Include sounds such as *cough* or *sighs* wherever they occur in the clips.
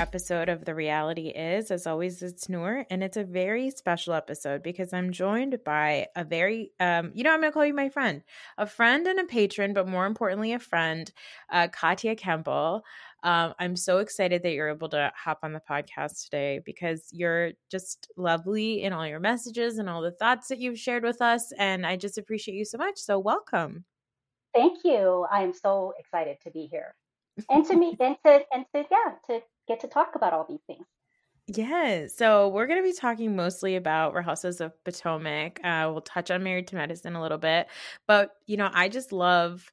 Episode of The Reality Is. As always, it's Noor, and it's a very special episode because I'm joined by a very, um, you know, I'm going to call you my friend, a friend and a patron, but more importantly, a friend, uh, Katia Campbell. Um, I'm so excited that you're able to hop on the podcast today because you're just lovely in all your messages and all the thoughts that you've shared with us. And I just appreciate you so much. So, welcome. Thank you. I'm so excited to be here *laughs* and to meet and to and to yeah to get to talk about all these things. Yeah, so we're going to be talking mostly about Housewives of Potomac. Uh, we'll touch on Married to Medicine a little bit, but you know, I just love,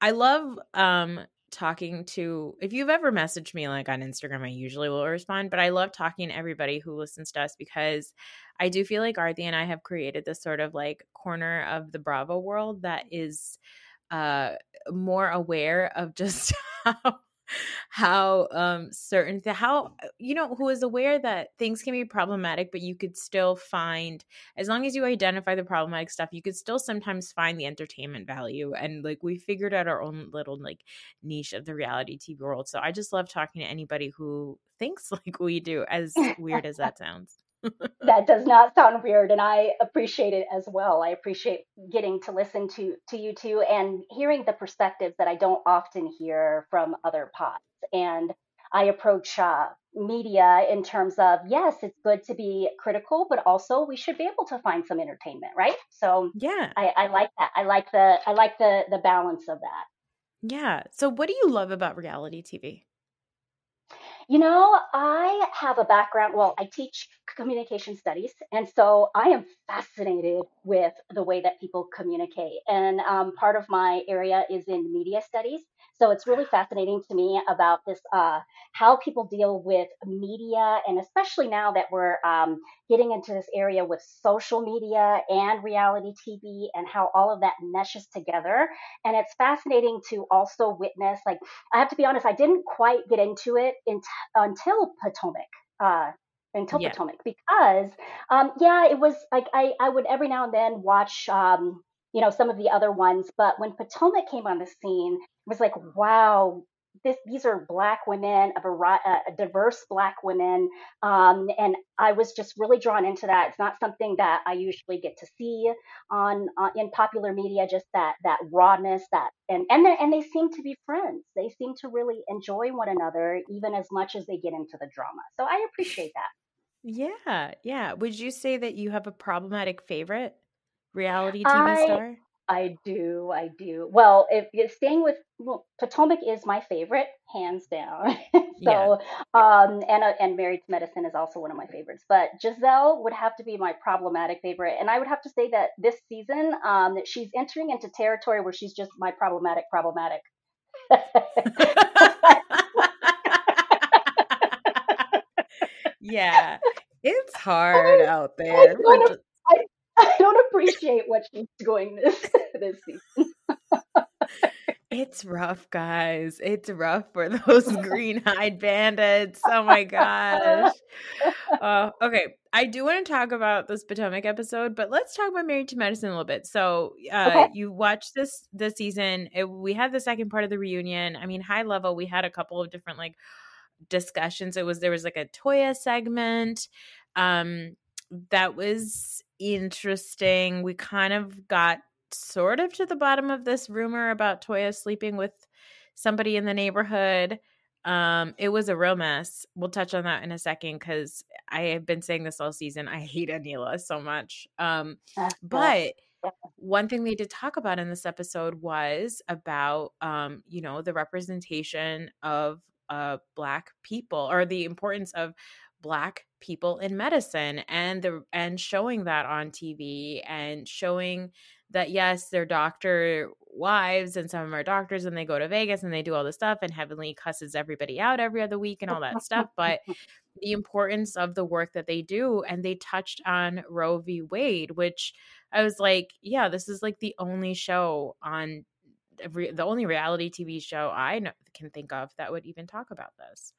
I love um talking to. If you've ever messaged me like on Instagram, I usually will respond, but I love talking to everybody who listens to us because I do feel like Arthi and I have created this sort of like corner of the Bravo world that is uh more aware of just *laughs* how how um certain th- how uh, you know who is aware that things can be problematic but you could still find as long as you identify the problematic stuff you could still sometimes find the entertainment value and like we figured out our own little like niche of the reality tv world so i just love talking to anybody who thinks *laughs* like we do as weird as that *laughs* sounds that does not sound weird and i appreciate it as well. I appreciate getting to listen to to you two and hearing the perspectives that i don't often hear from other pods and i approach uh, media in terms of yes it's good to be critical but also we should be able to find some entertainment right? So yeah. I, I like that. I like the i like the the balance of that. Yeah. So what do you love about reality tv you know, I have a background. Well, I teach communication studies, and so I am fascinated with the way that people communicate. And um, part of my area is in media studies. So it's really fascinating to me about this uh, how people deal with media, and especially now that we're um, getting into this area with social media and reality TV, and how all of that meshes together. And it's fascinating to also witness. Like I have to be honest, I didn't quite get into it in, until Potomac. Uh, until yeah. Potomac because um, yeah it was like I, I would every now and then watch um, you know some of the other ones but when Potomac came on the scene it was like, wow, this, these are black women, a, variety, a diverse black women, um, and I was just really drawn into that. It's not something that I usually get to see on uh, in popular media. Just that that rawness, that and and they and they seem to be friends. They seem to really enjoy one another, even as much as they get into the drama. So I appreciate that. Yeah, yeah. Would you say that you have a problematic favorite reality TV I, star? I do, I do. Well, if you're staying with well, Potomac is my favorite, hands down. *laughs* so, yeah. um, and uh, and Married to Medicine is also one of my favorites. But Gizelle would have to be my problematic favorite, and I would have to say that this season, um, that she's entering into territory where she's just my problematic, problematic. *laughs* yeah, *laughs* it's hard out there. I don't appreciate what she's doing this *laughs* this season. it's rough, guys. It's rough for those *laughs* green eyed bandits. Oh my gosh. Uh, okay, I do want to talk about this Potomac episode, but let's talk about Married to Medicine a little bit. So, uh, okay. you watched this this season. It, we had the second part of the reunion. I mean, high level, we had a couple of different like discussions. It was there was like a Toya segment. Um, that was interesting. We kind of got sort of to the bottom of this rumor about Toya sleeping with somebody in the neighborhood. Um, it was a real mess. We'll touch on that in a second because I have been saying this all season. I hate Anila so much. Um, but one thing they did talk about in this episode was about um, you know, the representation of uh black people or the importance of black people in medicine and the and showing that on TV and showing that yes, they're doctor wives and some of them are doctors and they go to Vegas and they do all this stuff and Heavenly cusses everybody out every other week and all that stuff. *laughs* But the importance of the work that they do and they touched on Roe v. Wade, which I was like, yeah, this is like the only show on the only reality TV show I know, can think of that would even talk about this.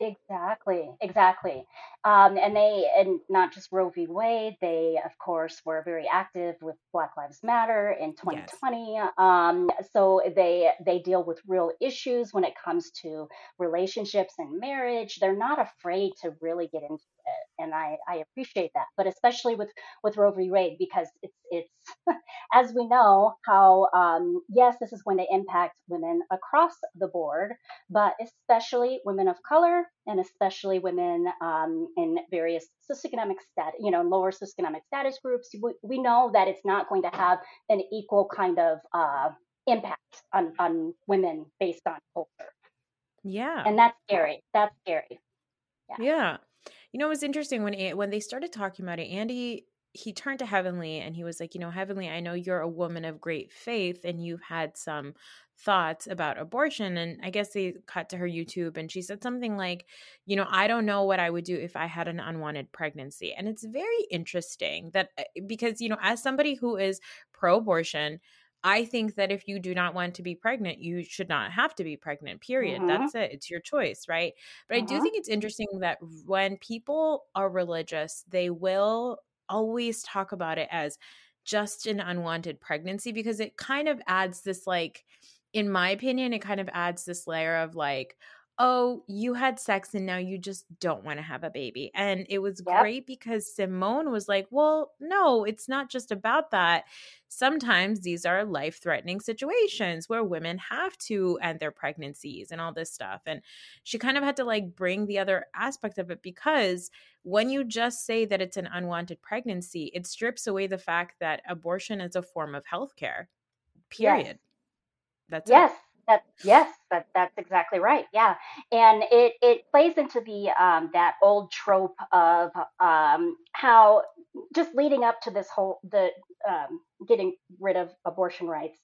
Exactly, exactly. Um, and they, and not just Roe v. Wade, they, of course, were very active with Black Lives Matter in 2020. Yes. Um, so they they deal with real issues when it comes to relationships and marriage. They're not afraid to really get into it, and I I appreciate that. But especially with with Roe v. Wade because it's it's *laughs* as we know how um, yes, this is going to impact women across the board, but especially women of color and especially women um, in various socioeconomic status, you know, lower socioeconomic status groups. We, we, know that it's not going to have an equal kind of uh, impact on, on women based on culture. Yeah, and that's scary. That's scary. Yeah. yeah. You know, it was interesting when when they started talking about it. Andy he turned to Heavenly and he was like, You know, Heavenly, I know you're a woman of great faith and you've had some thoughts about abortion. And I guess they cut to her YouTube and she said something like, You know, I don't know what I would do if I had an unwanted pregnancy. And it's very interesting that uh, because, you know, as somebody who is pro abortion, I think that if you do not want to be pregnant, you should not have to be pregnant, period. Mm-hmm. That's it. It's your choice, right? But mm-hmm. I do mm-hmm. think it's interesting that when people are religious, they will always talk about it as just an unwanted pregnancy because it kind of adds this like in my opinion it kind of adds this layer of like oh, you had sex and now you just don't want to have a baby. And it was yep. great because Simone was like, well, no, it's not just about that. Sometimes these are life threatening situations where women have to end their pregnancies and all this stuff. And she kind of had to like bring the other aspect of it because when you just say that it's an unwanted pregnancy, it strips away the fact that abortion is a form of healthcare, period. Yes. That's yes. It. That yes, that that's exactly right. Yeah, and it it plays into the um, that old trope of um, how just leading up to this whole the um, getting rid of abortion rights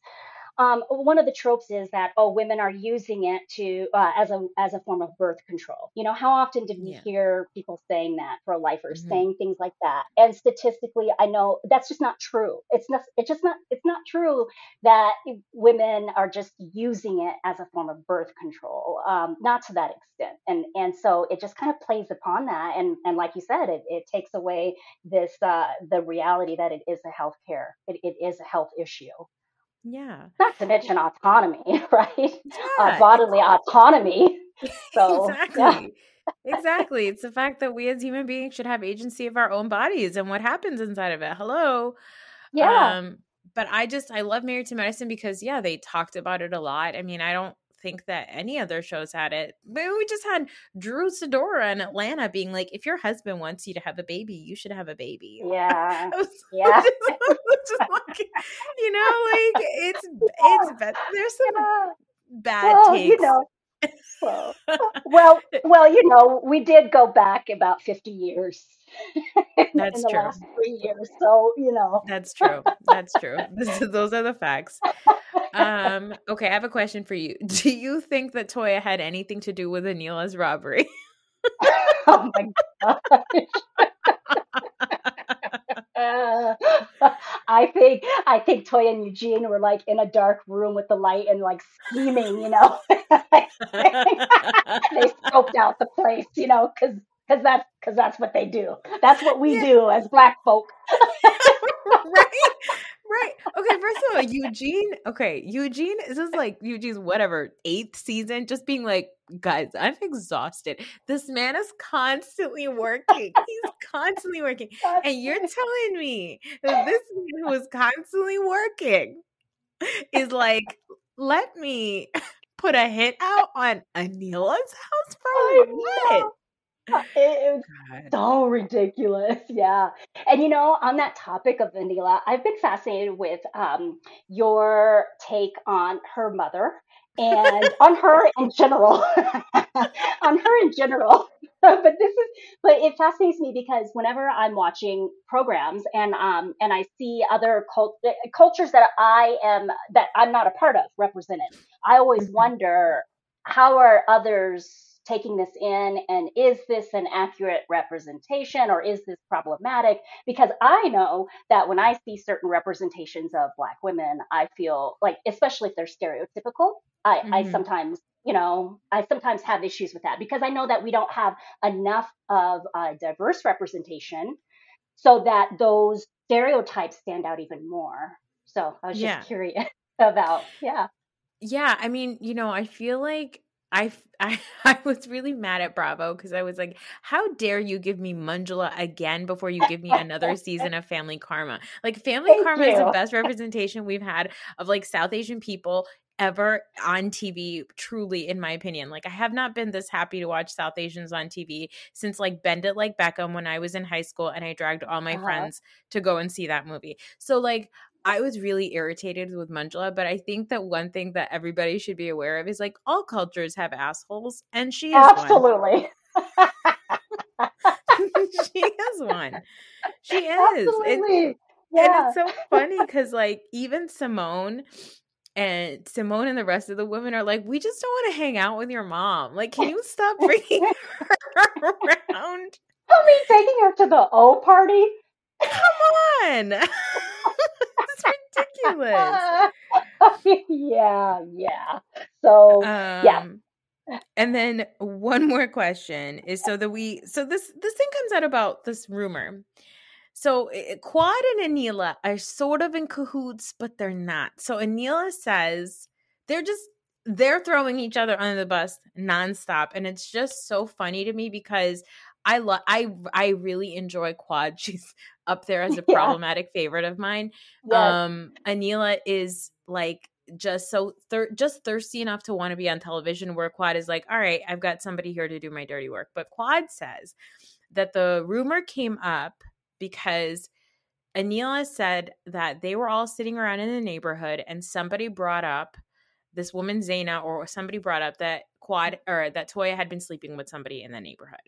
um, one of the tropes is that oh, women are using it to uh, as a as a form of birth control. You know, how often did we yeah. hear people saying that pro lifers mm-hmm. saying things like that? And statistically, I know that's just not true. It's not. It's just not. It's not true that women are just using it as a form of birth control. Um, not to that extent. And and so it just kind of plays upon that. And and like you said, it it takes away this uh, the reality that it is a health care. It, it is a health issue. Yeah. Not to mention autonomy, *laughs* right? Uh, yeah. Uh, bodily autonomy. *laughs* So, exactly. Yeah. exactly. It's the fact that we as human beings should have agency of our own bodies and what happens inside of it. Hello. Yeah. Um, but I just I love Married to Medicine because yeah, they talked about it a lot. I mean, I don't think that any other shows had it. But we just had Drew Sidora in Atlanta being like, if your husband wants you to have a baby, you should have a baby. *laughs* Yeah. was, yeah. Just, *laughs* just like, you know, like it's *laughs* it's there's some bad well, takes. You know, well, *laughs* well, well, you know, we did go back about 50 years. That's true. Last three years, so you know. That's true. That's true. those are the facts. Um, okay, I have a question for you. Do you think that Toya had anything to do with Anila's robbery? oh my gosh. Uh, *laughs* I think I think Toya and Eugene were like in a dark room with the light and like scheming, you know. *laughs* they scoped out the place, you know, because because that's because that's what they do. That's what we yeah. do as black folk. *laughs* right. Right. Okay. First of all, Eugene. Okay, Eugene. This is like Eugene's whatever eighth season. Just being like, guys, I'm exhausted. This man is constantly working. *laughs* He's constantly working, and you're telling me that this man who is constantly working is like, let me *laughs* put a hit out on Anila's house. I What? know. It was God. so ridiculous. Yeah. And you know, on that topic of Anila, I've been fascinated with um, your take on her mother and on her in general. *laughs* on her in general. *laughs* but this is but it fascinates me because whenever I'm watching programs and um and I see other cult- cultures that I am that I'm not a part of represented, I always Mhm. wonder how are others taking this in and is this an accurate representation or is this problematic because i know that when i see certain representations of black women i feel like especially if they're stereotypical i, I Mhm. sometimes you know i sometimes have issues with that because i know that we don't have enough of a diverse representation so that those stereotypes stand out even more so i was just Yeah. curious *laughs* about yeah Yeah, I mean, you know, I feel like I *laughs* I, I was really mad at Bravo because I was like, how dare you give me Manjula again before you give me another season of Family Karma? Like Family Thank Karma is the best representation we've had of like South Asian people ever on TV, truly, in my opinion. Like I have not been this happy to watch South Asians on TV since like Bend It Like Beckham when I was in high school and I dragged all my Uh-huh. friends to go and see that movie. So like I was really irritated with Manjula, but I think that one thing that everybody should be aware of is like all cultures have assholes, and she is one. absolutely *laughs* she is one. She *laughs* is. It- Absolutely. And Yeah. it's so funny because like even Simone and Simone and the rest of the women are like, we just don't want to hang out with your mom. Like, can you stop bringing *laughs* her around? I mean, taking her to the O party. Come on. Ridiculous. *laughs* yeah, yeah. So, Um, And then one more question is so that we so this this thing comes out about this rumor. So eh, Quad and Anila are sort of in cahoots, but they're not. So Anila says they're just they're throwing each other under the bus nonstop, and it's just so funny to me because I love I I really enjoy Quad. She's *laughs* up there as a *laughs* Yeah. problematic favorite of mine yes. um anila is like just so thir- just thirsty enough to want to be on television where quad is like all right i've got somebody here to do my dirty work but quad says that the rumor came up because anila said that they were all sitting around in the neighborhood and somebody brought up this woman Zaina or somebody brought up that Quad mm. or that Toya had been sleeping with somebody in the neighborhood.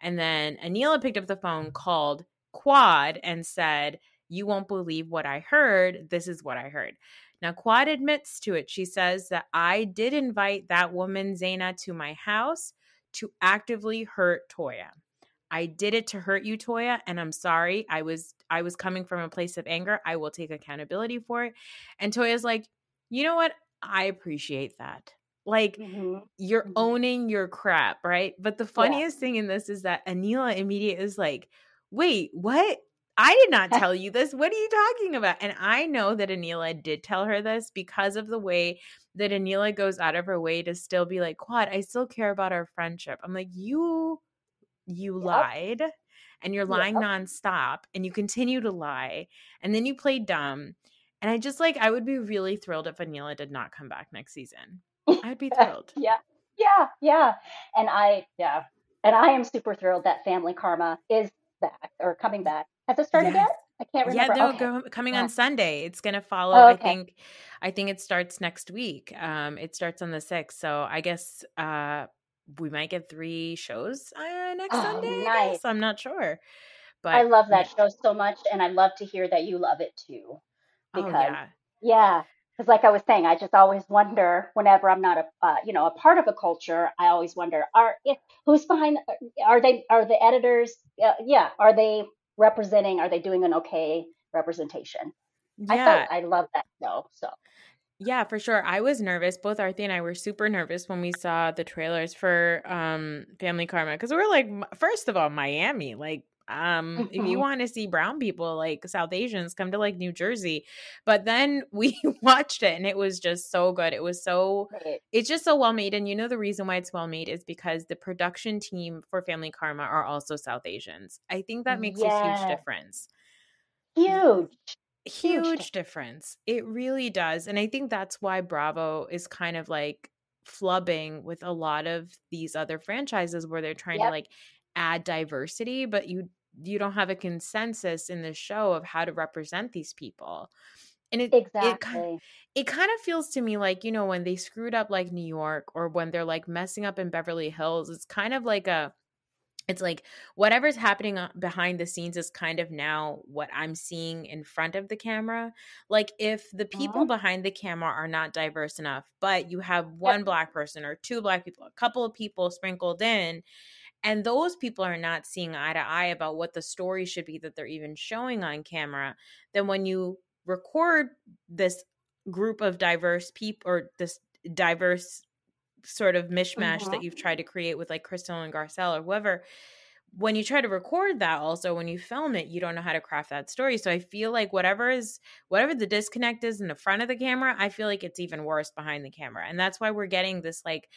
And then Anila picked up the phone, called Quad, and said, You won't believe what I heard. This is what I heard. Now, Quad admits to it. She says that I did invite that woman, Zaina, to my house to actively hurt Toya. I did it to hurt you, Toya, and I'm sorry. I was I was coming from a place of anger. I will take accountability for it. And Toya's like, you know what? I appreciate that. Like Mhm. you're Mhm. owning your crap, right? But the funniest thing in this is that Anila immediately is like, wait, what? I did not tell you this. What are you talking about? And I know that Anila did tell her this because of the way that Anila goes out of her way to still be like, Quad, I still care about our friendship. I'm like, you you *laughs* Yep. lied and you're lying Yep. nonstop and you continue to lie and then you play dumb. And I just like I would be really thrilled if Anila did not come back next season. *laughs* I'd be thrilled. yeah, yeah, yeah. And I, yeah, and I am super thrilled that Family Karma is back or coming back. Has it started Yes. yet? I can't remember. Yeah, they're okay. go, coming Yeah. on Sunday. It's gonna follow. Oh, I think, I think it starts next week. Um, it starts on the sixth, so I guess uh we might get three shows uh, next Oh, Sunday. I nice. guess I'm not sure, but I love that yeah. show so much, and I love to hear that you love it too. Oh Because yeah, yeah, because like I was saying, I just always wonder whenever I'm not a uh, you know a part of a culture, I always wonder are if who's behind are they are the editors uh, yeah are they representing are they doing an okay representation? I yeah. thought I love that though so. Yeah, for sure. I was nervous. Both Arthi and I were super nervous when we saw the trailers for um Family Karma because we were like, first of all, Miami. Like, um, if you Mhm. want to see brown people like South Asians, come to like New Jersey. But then *laughs* we watched it and it was just so good. It was so Right. it's just so well made. And you know the reason why it's well made is because the production team for Family Karma are also South Asians. I think that makes a huge difference Huge. huge Huge difference. It really does. And I think that's why Bravo is kind of like flubbing with a lot of these other franchises where they're trying yep. to like add diversity, but you you don't have a consensus in the show of how to represent these people. And it exactly. it, it kind of feels to me like, you know, when they screwed up like New York or when they're like messing up in Beverly Hills, it's kind of like a it's like whatever's happening behind the scenes is kind of now what I'm seeing in front of the camera. Like if the people uh-huh. behind the camera are not diverse enough, but you have one yep. black person or two black people, a couple of people sprinkled in, and those people are not seeing eye to eye about what the story should be that they're even showing on camera, then when you record this group of diverse people or this diverse sort of mishmash that mm-hmm. you've tried to create with like Crystal and Garcelle or whoever, when you try to record that also when you film it you don't know how to craft that story so i feel like whatever is whatever the disconnect is in the front of the camera i feel like it's even worse behind the camera and that's why we're getting this like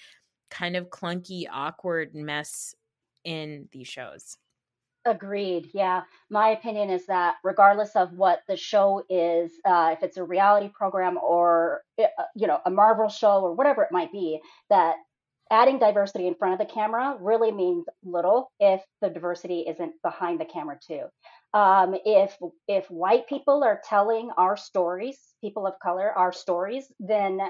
kind of clunky awkward mess in these shows Agreed. Yeah. My opinion is that regardless of what the show is, uh, if it's a reality program or, eh, uh, you know, a Marvel show or whatever it might be, that adding diversity in front of the camera really means little if the diversity isn't behind the camera too. Um, if if white people are telling our stories, people of color, our stories, then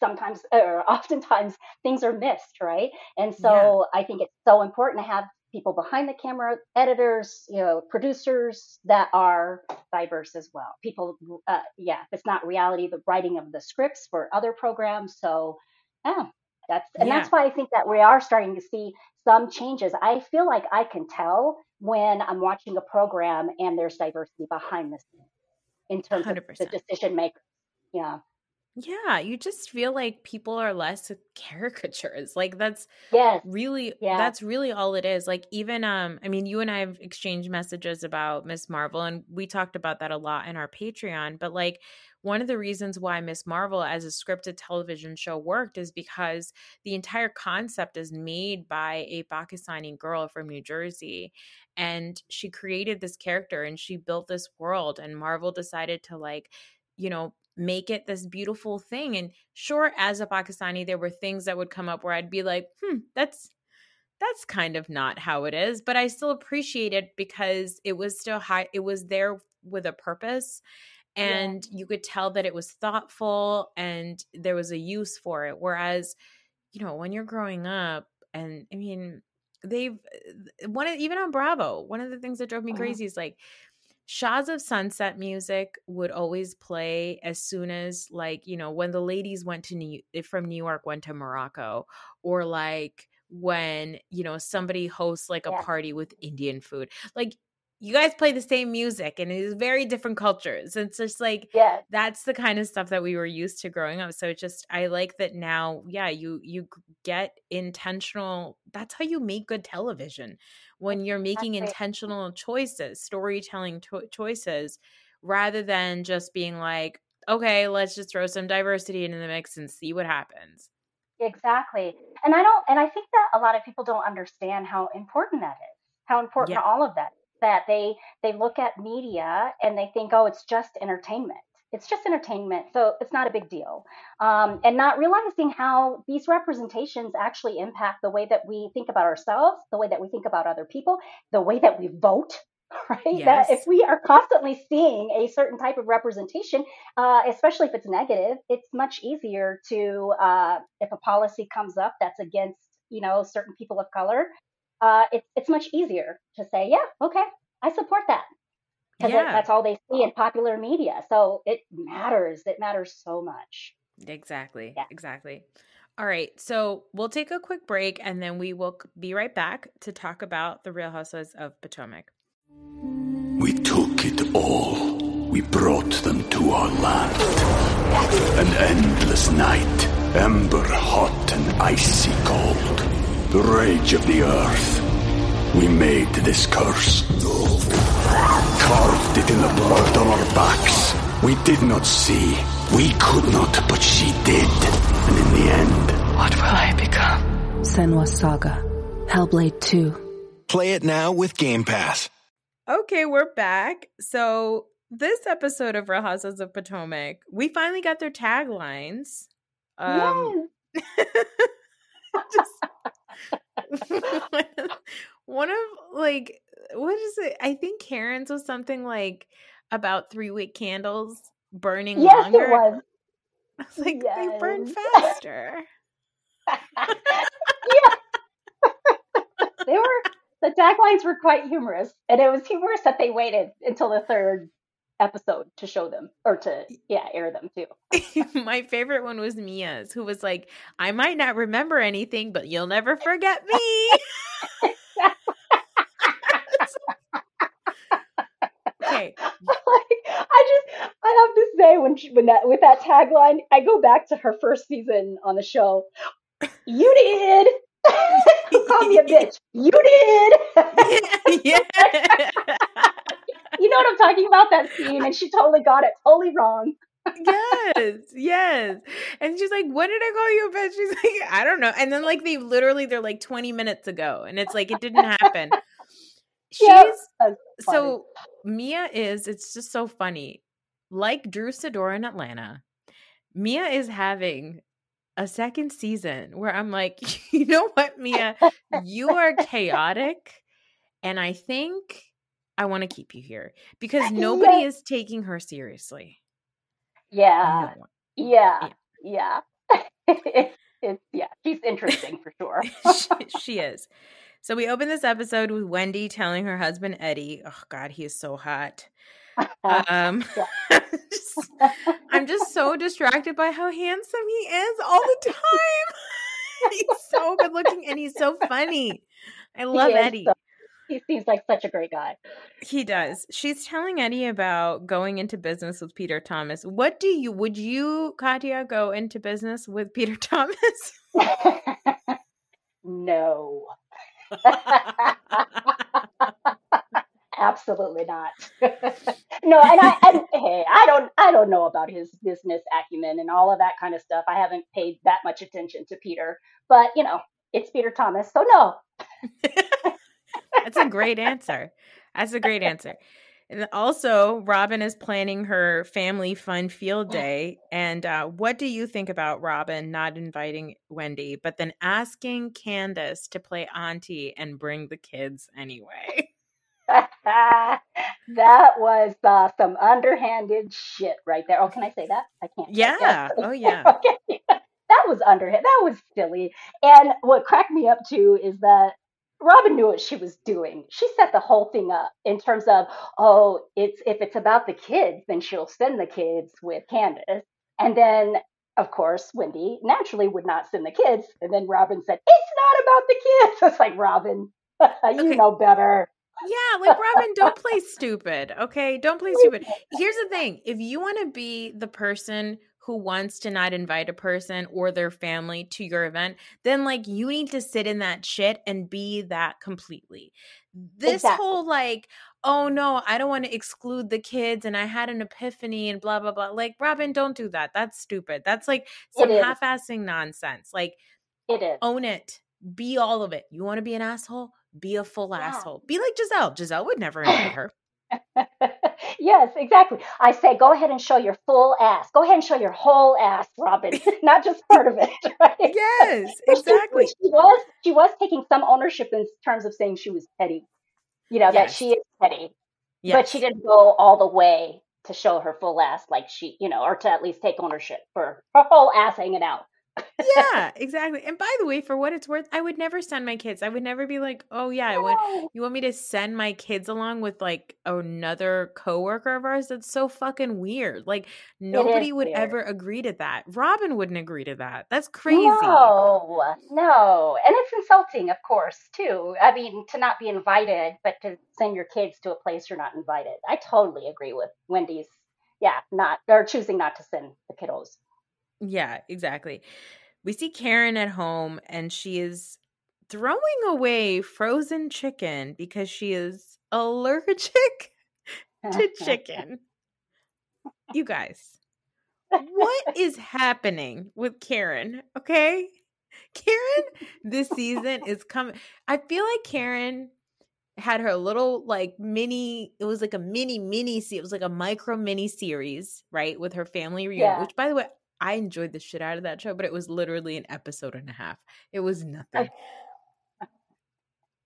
sometimes *laughs* or oftentimes things are missed, right? And so yeah. I think it's so important to have people behind the camera, editors, you know, producers that are diverse as well. People, uh, yeah, it's not reality, the writing of the scripts for other programs. So, yeah, that's and yeah. that's why I think that we are starting to see some changes. I feel like I can tell when I'm watching a program and there's diversity behind the scenes in terms 100%. of the decision makers. Yeah. Yeah, you just feel like people are less caricatures. Like that's yes. really yeah. that's really all it is. Like even um I mean you and I have exchanged messages about Ms. Marvel and we talked about that a lot in our Patreon, but like one of the reasons why Ms. Marvel as a scripted television show worked is because the entire concept is made by a Pakistani girl from New Jersey and she created this character and she built this world and Marvel decided to like you know make it this beautiful thing. And sure, as a Pakistani, there were things that would come up where I'd be like, hmm, that's that's kind of not how it is. But I still appreciate it because it was still high, it was there with a purpose. And yeah. you could tell that it was thoughtful and there was a use for it. Whereas, you know, when you're growing up, and I mean, they've one of, even on Bravo, one of the things that drove me uh-huh. crazy is like Shahs of Sunset music would always play as soon as like, you know, when the ladies went to New eh, from New York went to Morocco or like when, you know, somebody hosts like a yeah. party with Indian food. Like you guys play the same music and it is very different cultures. It's just like yeah. that's the kind of stuff that we were used to growing up. So it's just I like that now, yeah, you you get intentional that's how you make good television. When you're making intentional choices, storytelling to- choices rather than just being like, okay, let's just throw some diversity into the mix and see what happens. Exactly. And I don't and I think that a lot of people don't understand how important that is. How important yeah. all of that that they they look at media and they think oh it's just entertainment. It's just entertainment so it's not a big deal. Um, and not realizing how these representations actually impact the way that we think about ourselves the way that we think about other people the way that we vote *laughs* right? Yes. that if we are constantly seeing a certain type of representation uh, especially if it's negative it's much easier to uh, if a policy comes up that's against you know certain people of color uh, it's it's much easier to say, yeah, okay, I support that because yeah. that's all they see in popular media. So it matters. It matters so much. Exactly. Yeah. Exactly. All right. So we'll take a quick break and then we will be right back to talk about the Real Housewives of Potomac. We took it all. We brought them to our land. An endless night, ember hot and icy cold the rage of the earth. We made this curse. Carved it in the blood on our backs. We did not see. We could not, but she did. And in the end, what will I become? Senua's Saga. Hellblade 2. Play it now with Game Pass. Okay, we're back. So this episode of Real of Potomac, we finally got their taglines. Um, *laughs* Just *laughs* one of like what is it? I think Karen's was something like about three week candles burning yes, longer. it was. I was like, Yes. they burn *laughs* faster. yeah. they were the taglines were quite humorous, and it was humorous that they waited until the third episode to show them or to yeah air them too. *laughs* My favorite one was Mia's, who was like, I might not remember anything, but you'll never forget me. *laughs* *laughs* okay. like, I just I have to say when she, when that with that tagline, I go back to her first season on the show. You did. Called me a bitch? You did. yeah. *laughs* you know what I'm talking about? That scene, and she totally got it totally wrong. yes, yes. And she's like, "When did I call you a bitch?" She's like, "I don't know." And then like they literally they're like 20 minutes ago, and it's like it didn't happen. *laughs* She's so Mia is. It's just so funny. Like Drew Sidora in Atlanta, Mia is having a second season where I'm like, *laughs* you know what, Mia, you are chaotic, and I think I want to keep you here because nobody is taking her seriously. yeah, No one. yeah, yeah. it's, *laughs* it's yeah, she's interesting for sure. *laughs* she, she is. So we open this episode with Wendy telling her husband Eddie, "Oh God, he is so hot." *laughs* Um, just- I'm just so distracted by how handsome he is all the time. he's so good looking and he's so funny. I love Eddie. so- he seems like such a great guy. He does. She's telling Eddie about going into business with Peter Thomas. What do you would you, Katia, go into business with Peter *laughs* Thomas? *laughs* no, *laughs* absolutely not. no, and I, and hey, I don't, I don't know about his business acumen and all of that kind of stuff. I haven't paid that much attention to Peter, but you know, it's Peter Thomas, so no. That's a great answer. That's a great answer. And also, Robyn is planning her family fun field day. And uh, what do you think about Robyn not inviting Wendy, but then asking Candiace to play auntie and bring the kids anyway? *laughs* *laughs* that was uh, some underhanded shit right there. Oh, can I say that? I can't. Yeah. Oh, *laughs* yeah. okay. That was underhand. That was silly. And what cracked me up too is that Robyn knew what she was doing. She set the whole thing up in terms of, oh, it's if it's about the kids, then she'll send the kids with Candiace. And then, of course, Wendy naturally would not send the kids. And then Robyn said, it's not about the kids. *laughs* It's like, Robyn, *laughs* you Okay. know better. Yeah, like Robyn, don't play stupid. Okay, don't play stupid. Here's the thing: if you want to be the person who wants to not invite a person or their family to your event, then like you need to sit in that shit and be that completely. This Exactly. whole like, oh no, I don't want to exclude the kids and I had an epiphany and blah blah blah. Like Robyn, don't do that. That's stupid. That's like some is. half-assing nonsense. Like It is. own it. Be all of it. You want to be an asshole? Be a full Yeah. asshole. Be like Gizelle. Gizelle would never invite *laughs* her. *laughs* yes, exactly. I say, go ahead and show your full ass. Go ahead and show your whole ass, Robyn, *laughs* not just part of it. *laughs* Right? Yes, Which she- exactly. She was she was taking some ownership in terms of saying she was petty. You know that she is petty, Yes. but she didn't go all the way to show her full ass, like she, you know, or to at least take ownership for her whole ass hanging out. Yeah, exactly. And by the way, for what it's worth, I would never send my kids. I would never be like, "Oh yeah, I want you want me to send my kids along with like another coworker of ours?" That's so fucking weird. Like nobody would weird. ever agree to that. Robyn wouldn't agree to that. That's crazy. No, no. And it's insulting, of course, too. I mean, to not be invited, but to send your kids to a place you're not invited. I totally agree with Wendy's, yeah, not, or choosing not to send the kiddos. Yeah, exactly. We see Karen at home and she is throwing away frozen chicken because she is allergic *laughs* to *laughs* chicken. You guys, what is happening with Karen? Okay. *laughs* Karen this season is coming. I feel like Karen had her little like mini it was like a mini mini it was like a micro mini series right with her family reunion Yeah. which by the way I enjoyed the shit out of that show, but it was literally an episode and a half. It was nothing.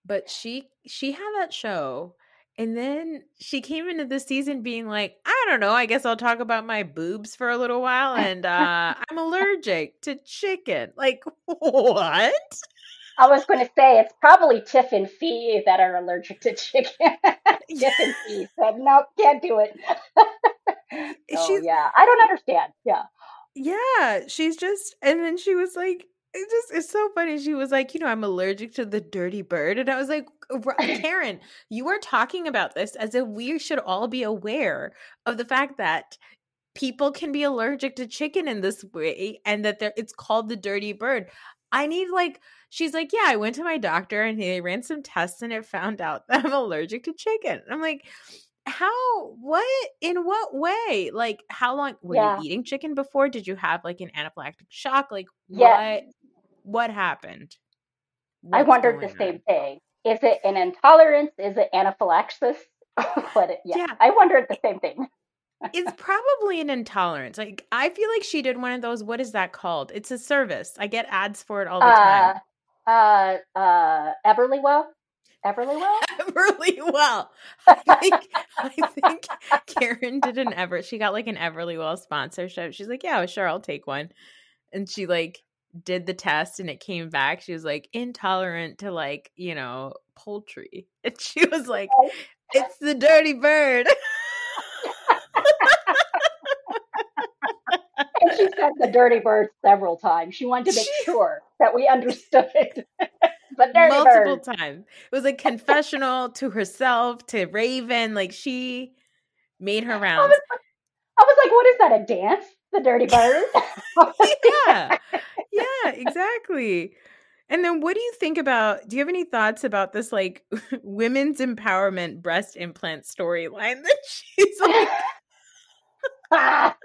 but she she had that show and then she came into the season being like, I don't know, I guess I'll talk about my boobs for a little while *laughs* and uh I'm allergic to chicken. Like *laughs* what? I was going to say it's probably Tiff and Fee that are allergic to chicken. *laughs* Tiff and Fee said, "No, can't do it." oh, yeah, I don't understand. Yeah, yeah, she's just, and then she was like, it just it's so funny. She was like, you know, I'm allergic to the dirty bird, and I was like, Karen, *laughs* you are talking about this as if we should all be aware of the fact that people can be allergic to chicken in this way, and that there it's called the dirty bird. I need like she's like, yeah, I went to my doctor and they ran some tests and it found out *laughs* that I'm allergic to chicken. I'm like, how what in what way? Like how long were yeah. you eating chicken before? Did you have like an anaphylactic shock? Like yeah. what what happened? What's i wondered the same thing. Is it an intolerance? Is it anaphylaxis? *laughs* But it, yeah, yeah. I wondered the same thing. It's *laughs* probably an intolerance. Like i feel like she did one of those what is that called? It's a service. I get ads for it all the time. Uh uh, uh Everlywell Everlywell? Everlywell. I think, I think Karen did an Ever. She got like an Everly Everlywell sponsorship. She's like, yeah, sure, I'll take one. And she like did the test and it came back. She was like intolerant to like, you know, poultry. *laughs* And she was like, it's the dirty bird. *laughs* and she said the dirty bird several times. She wanted to make sure that we understood *laughs* but multiple bird. times. It was a confessional to herself, to Raven. Like she made her rounds. I was, I was like, what is that? A dance? The dirty bird? *laughs* yeah. *laughs* Yeah, exactly. And then what do you think about do you have any thoughts about this like *laughs* women's empowerment breast implant storyline that she's like *laughs*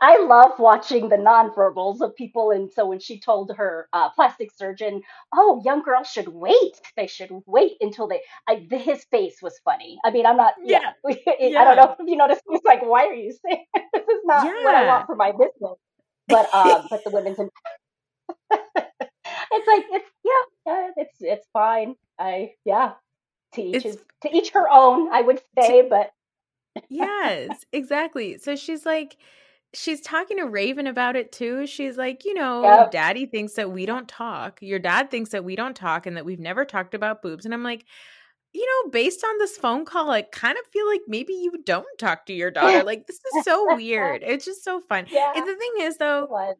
I love watching the nonverbals of people. And so when she told her uh, plastic surgeon, "Oh, young girls should wait. They should wait until they," I, the, his face was funny. I mean, I'm not. Yeah. yeah. *laughs* I don't know if you noticed. He's like, "Why are you saying *laughs* this is not yeah. what I want for my business?" But um, but the women's. it's like it's yeah, it's it's fine. I yeah. To each his, to each her own, I would say, but yes, exactly. So she's like, she's talking to Raven about it too. She's like, you know, yep. daddy thinks that we don't talk. Your dad thinks that we don't talk and that we've never talked about boobs. And I'm like, you know, based on this phone call, I kind of feel like maybe you don't talk to your daughter. Like, this is so weird. It's just so fun. *laughs* Yeah. And the thing is, though,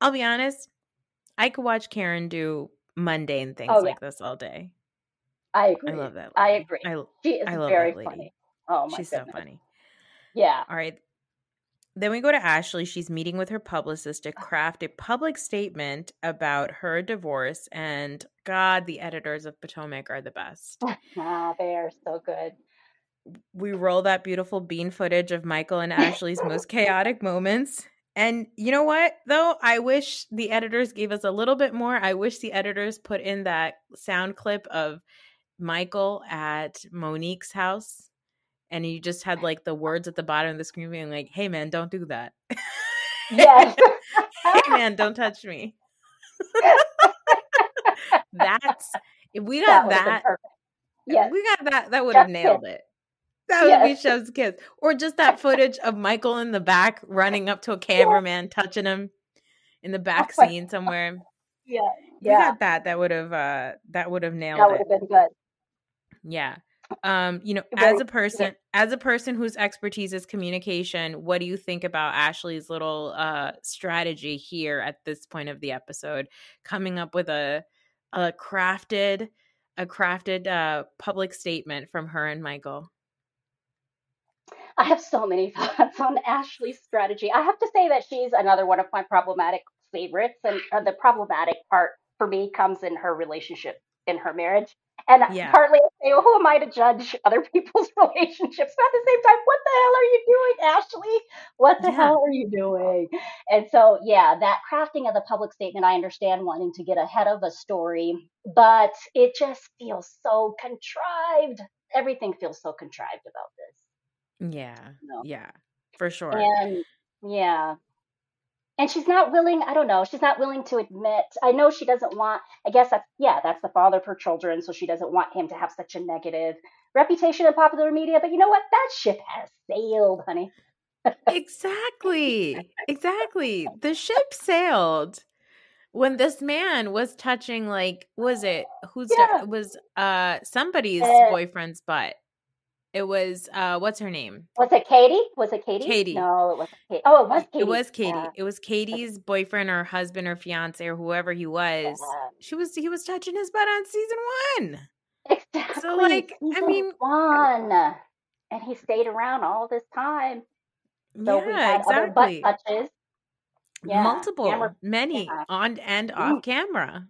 I'll be honest, I could watch Karen do mundane things oh, yeah. like this all day. I agree. I love that. Lady. I agree. I, she is I love very funny. Oh my She's goodness. so funny. Yeah. All right. Then we go to Ashley. She's meeting with her publicist to craft a public statement about her divorce. And God, the editors of Potomac are the best. *laughs* ah, they are so good. We roll that beautiful bean footage of Michael and Ashley's most *laughs* chaotic moments. And you know what, though? I wish the editors gave us a little bit more. I wish the editors put in that sound clip of Michael at Monique's house and you just had like the words at the bottom of the screen being like, "Hey man, don't do that." Yes. *laughs* hey man, don't touch me. *laughs* That's if we got that. that yes. we got that. That would have nailed it. That would yes. be Chef's Kiss, or just that footage of Michael in the back running up to a cameraman, touching him in the back oh scene *laughs* somewhere. Yeah, yeah. We got that. That would have. uh That would have nailed that would have been good. Yeah um you know as a person as a person whose expertise is communication what do you think about ashley's little uh strategy here at this point of the episode? Coming up with a a crafted a crafted uh public statement from her and michael. I have so many *laughs* thoughts on ashley's strategy. I have to say that she's another one of my problematic favorites and uh, the problematic part for me comes in her relationship in her marriage and yeah. partly I say, well, who am I to judge other people's *laughs* relationships? But at the same time, what the hell are you doing, Ashley? What the yeah. hell are you doing? And so, yeah, that crafting of the public statement, I understand wanting to get ahead of a story, but it just feels so contrived. Everything feels so contrived about this. Yeah. You know? Yeah, for sure. And Yeah. And she's not willing, I don't know, she's not willing to admit. I know she doesn't want, I guess that's, yeah, that's the father of her children. So she doesn't want him to have such a negative reputation in popular media. But you know what? That ship has sailed, honey. exactly. Exactly. The ship sailed when this man was touching like was it who's Yeah. was uh somebody's Uh, boyfriend's butt. It was uh what's her name? Was it Katie? Was it Katie? Katie. No, it wasn't Katie. Oh, it was Katie. It was Katie. Yeah. It was Katie's boyfriend or husband or fiance or whoever he was. Yeah. She was he was touching his butt on season 1. Exactly. So like, I Season mean- one. And he stayed around all this time. So we yeah, had other butt touches. Yeah, Multiple, camera- many on and Mm. off camera.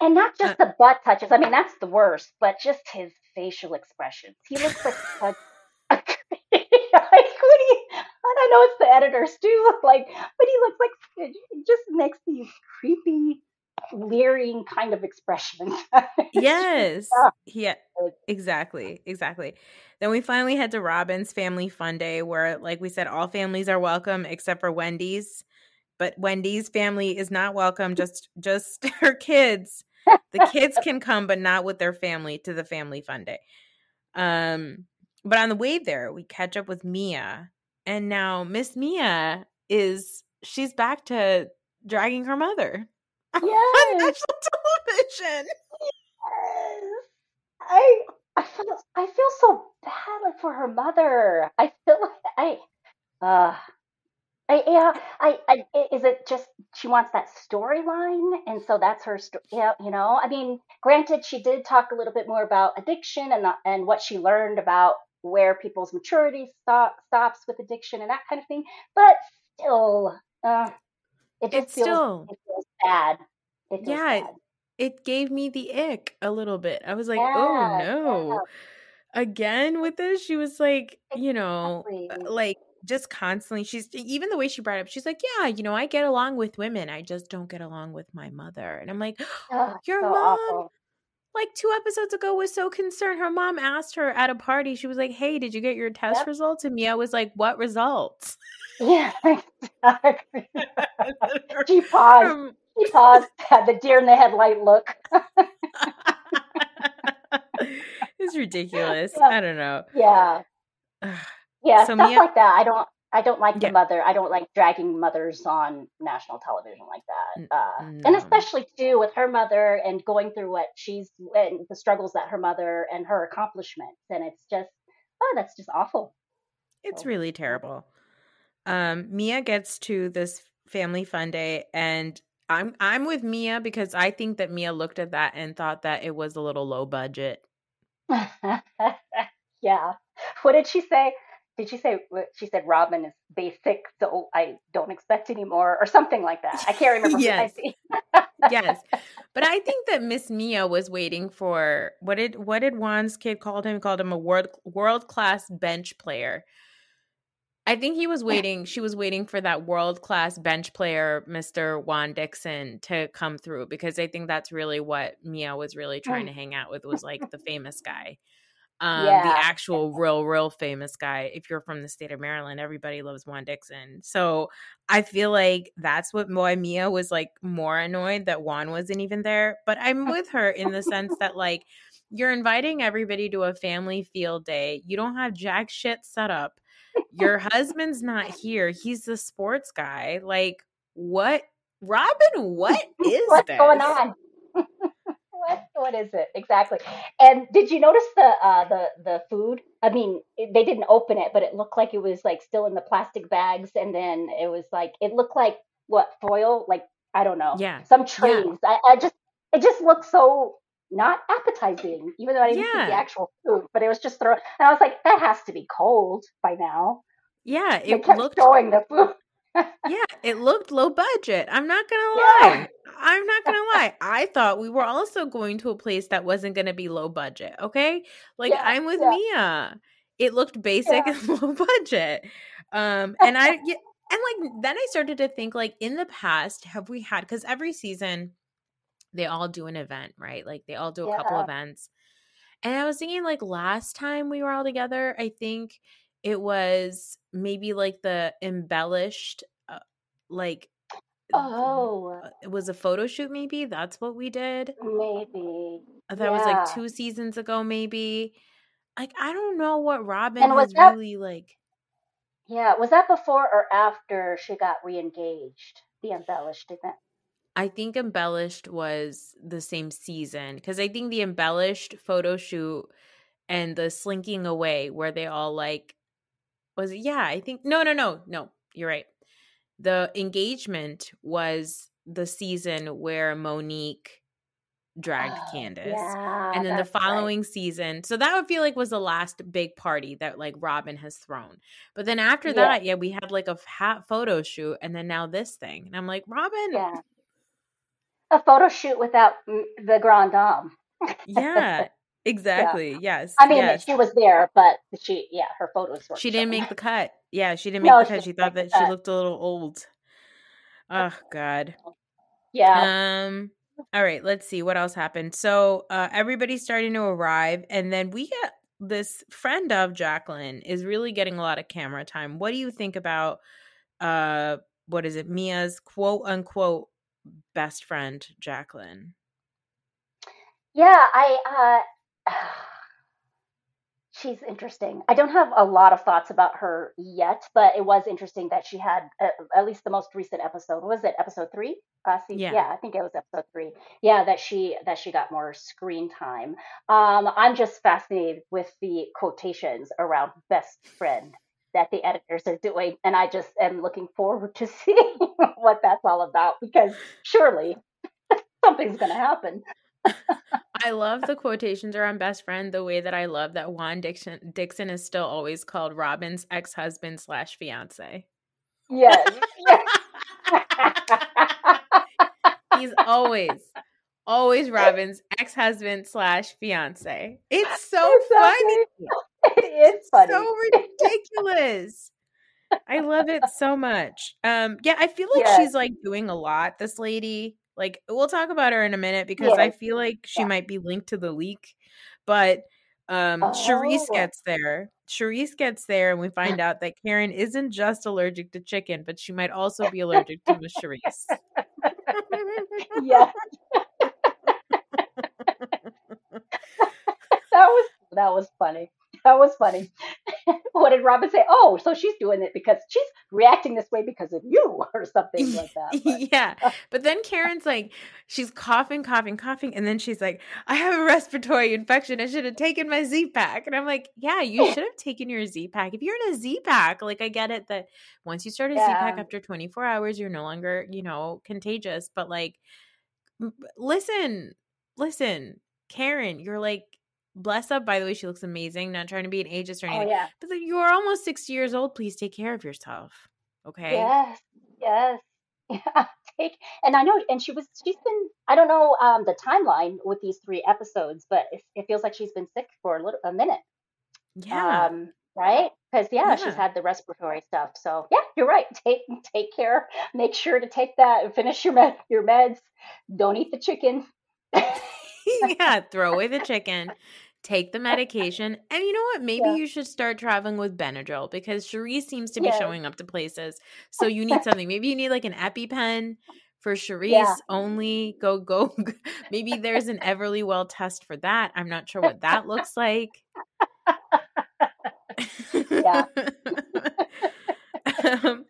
And not just the butt touches. I mean, that's the worst, but just his facial expressions. He looks like such a *laughs* like what do you I don't know, it's the editors too. Like, but he looks like it just makes these creepy, leering kind of expressions. Yes. *laughs* Yeah. Exactly. Exactly. Then we finally head to Robyn's family fun day where like we said all families are welcome except for Wendy's. But Wendy's family is not welcome just just *laughs* her kids. The kids can come but not with their family to the family fun day. Um but on the way there we catch up with Mia and now Miss Mia is she's back to dragging her mother *laughs* on national television. Yes. I I feel I feel so bad like for her mother. I feel like I uh I yeah I, I is it just she wants that storyline and so that's her sto- yeah you know I mean granted she did talk a little bit more about addiction and the, and what she learned about where people's maturity stop, stops with addiction and that kind of thing but still uh it just It's feels still it feels bad it feels Yeah, bad. it gave me the ick a little bit. I was like, Yeah, oh yeah. no. Again with this, she was like, you know, like just constantly she's even the way she brought it up, she's like, Yeah, you know, I get along with women. I just don't get along with my mother. And I'm like, Ugh, *gasps* Your so mom awful. like two episodes ago was so concerned. Her mom asked her at a party, she was like, Hey, did you get your test Yep. results? And Mia was like, What results? Yeah, *laughs* exactly. *laughs* She paused. her- She *laughs* paused, had the deer in the headlight look. it's ridiculous. Yeah. I don't know. Yeah, *sighs* yeah, So stuff Mia- like that. I don't. I don't like Yeah. the mother. I don't like dragging mothers on national television like that. Uh, And especially too with her mother and going through what she's and the struggles that her mother and her accomplishments. And it's just, oh, that's just awful. It's So- really terrible. Um, Mia gets to this family fun day, and I'm I'm with Mia because I think that Mia looked at that and thought that it was a little low budget. *laughs* yeah. What did she say? Did she say what- she said Robyn is basic, so I don't expect any more, or something like that? I can't remember. *laughs* Yes. yes, but I think that Miss Mia was waiting for what did what did Juan's kid called him? Called him a world world class bench player. I think he was *laughs* waiting. She was waiting for that world class bench player, Mister Juan Dixon, to come through because I think that's really what Mia was really trying mm. to hang out with was like the famous guy, um, the actual real, real famous guy. If you're from the state of Maryland, everybody loves Juan Dixon. So I feel like that's what why Mia was like more annoyed that Juan wasn't even there. But I'm with her in the sense that *laughs* like you're inviting everybody to a family field day. You don't have jack shit set up. Your *laughs* husband's not here. He's the sports guy. Like what? Robyn, what *laughs* is What's this? going on? What is it exactly? And did you notice the uh, the the food? I mean, it, they didn't open it, but it looked like it was like still in the plastic bags, and then it was like it looked like what foil? Like I don't know, Yeah. some trays. I, I just it just looked so not appetizing, even though I didn't see the actual food, but it was just thrown. And I was like, that has to be cold by now. Yeah, They it kept looked showing the food. Yeah, *laughs* it looked low budget. I'm not gonna Yeah. lie. I'm not gonna lie. I thought we were also going to a place that wasn't gonna be low budget. Okay, like Yeah, I'm with yeah. Mia. It looked basic Yeah. and *laughs* low budget. Um, and I *laughs* yeah, and like then I started to think like in the past have we had because every season they all do an event right? Like they all do a couple events. And I was thinking like last time we were all together, I think it was maybe like the embellished, uh, like Oh, uh, it was a photo shoot. Maybe that's what we did. maybe. Uh, That was like two seasons ago. Maybe like I don't know what Robyn And was that really like. yeah, was that before or after she got re-engaged? The embellished event. I think embellished was the same season because I think the embellished photo shoot and the slinking away where they all like was it yeah I think no no no no you're right the engagement was the season where Monique dragged Oh, Candiace yeah, and then the that's right. following season so that would feel like was the last big party that like Robyn has thrown but then after Yeah, that yeah we had like a hat photo shoot and then now this thing and I'm like Robyn yeah. A photo shoot without the grand dame. Yeah, Yeah. exactly. Yes, I mean, yes. she was there, but she, yeah, her photos weren't She didn't make the cut. Yeah, she didn't make No, the cut. She didn't thought that she looked a little old. Oh God. Yeah. Um. All right. Let's see what else happened. So uh, everybody's starting to arrive, and then we get this friend of Jacqueline is really getting a lot of camera time. What do you think about uh what is it? Mia's quote unquote best friend, Jacqueline. Yeah, I uh *sighs* she's interesting. I don't have a lot of thoughts about her yet, but it was interesting that she had uh, at least the most recent episode. Was it episode 3? Uh see, Yeah. yeah, I think it was episode 3. Yeah, that she that she got more screen time. Um I'm just fascinated with the quotations around best friend that the editors are doing and I just am looking forward to *laughs* seeing what that's all about because surely *laughs* something's going to happen. *laughs* I love the quotations around best friend the way that I love that Juan Dixon Dixon is still always called Robyn's ex husband slash fiance. Yes. *laughs* He's always, always Robyn's ex husband slash fiance. It's so funny. Exactly. *laughs* it is funny. So ridiculous. I love it so much. Um, yeah, I feel like Yes. she's like doing a lot. This lady, like, we'll talk about her in a minute because I feel like she Yeah. might be linked to the leak. But um, Charrisse Oh. gets there. Charrisse gets there, and we find out that Karen isn't just allergic to chicken, but she might also be allergic to Miss Charrisse. yes. *laughs* *laughs* that was that was funny. That was funny. *laughs* what did Robyn say? Oh, so she's doing it because she's reacting this way because of you *laughs* or something *laughs* like that. But- yeah. But then Karen's like, she's coughing, coughing, coughing. And then she's like, I have a respiratory infection. I should have taken my Z Pack. And I'm like, yeah, you should have taken your Z Pack. If you're in a Z Pack, like, I get it that once you start a Z Pack after 24 hours, you're no longer, you know, contagious. But like, listen, listen, Karen, you're like, bless up. By the way, she looks amazing. Not trying to be an ageist or oh anything. yeah. But like, you are almost 60 years old. Please take care of yourself. Okay. Yes. Yes. *laughs* Yeah. Take and I know and she was she's been I don't know um the timeline with these three episodes, but it, it feels like she's been sick for a little a minute. Yeah. Um right? Because yeah, she's had the respiratory stuff. So yeah, you're right. *laughs* Take take care. Make sure to take that. Finish your med your meds. Don't eat the chicken. *laughs* *laughs* yeah, throw away the chicken, take the *laughs* medication, and you know what? Maybe Yeah. you should start traveling with Benadryl because Charrisse seems to be Yes. showing up to places. So you need *laughs* something. Maybe you need like an EpiPen for Charrisse Yeah. only. Go go. Maybe there's an Everlywell test for that. I'm not sure what that looks like. Yeah. um,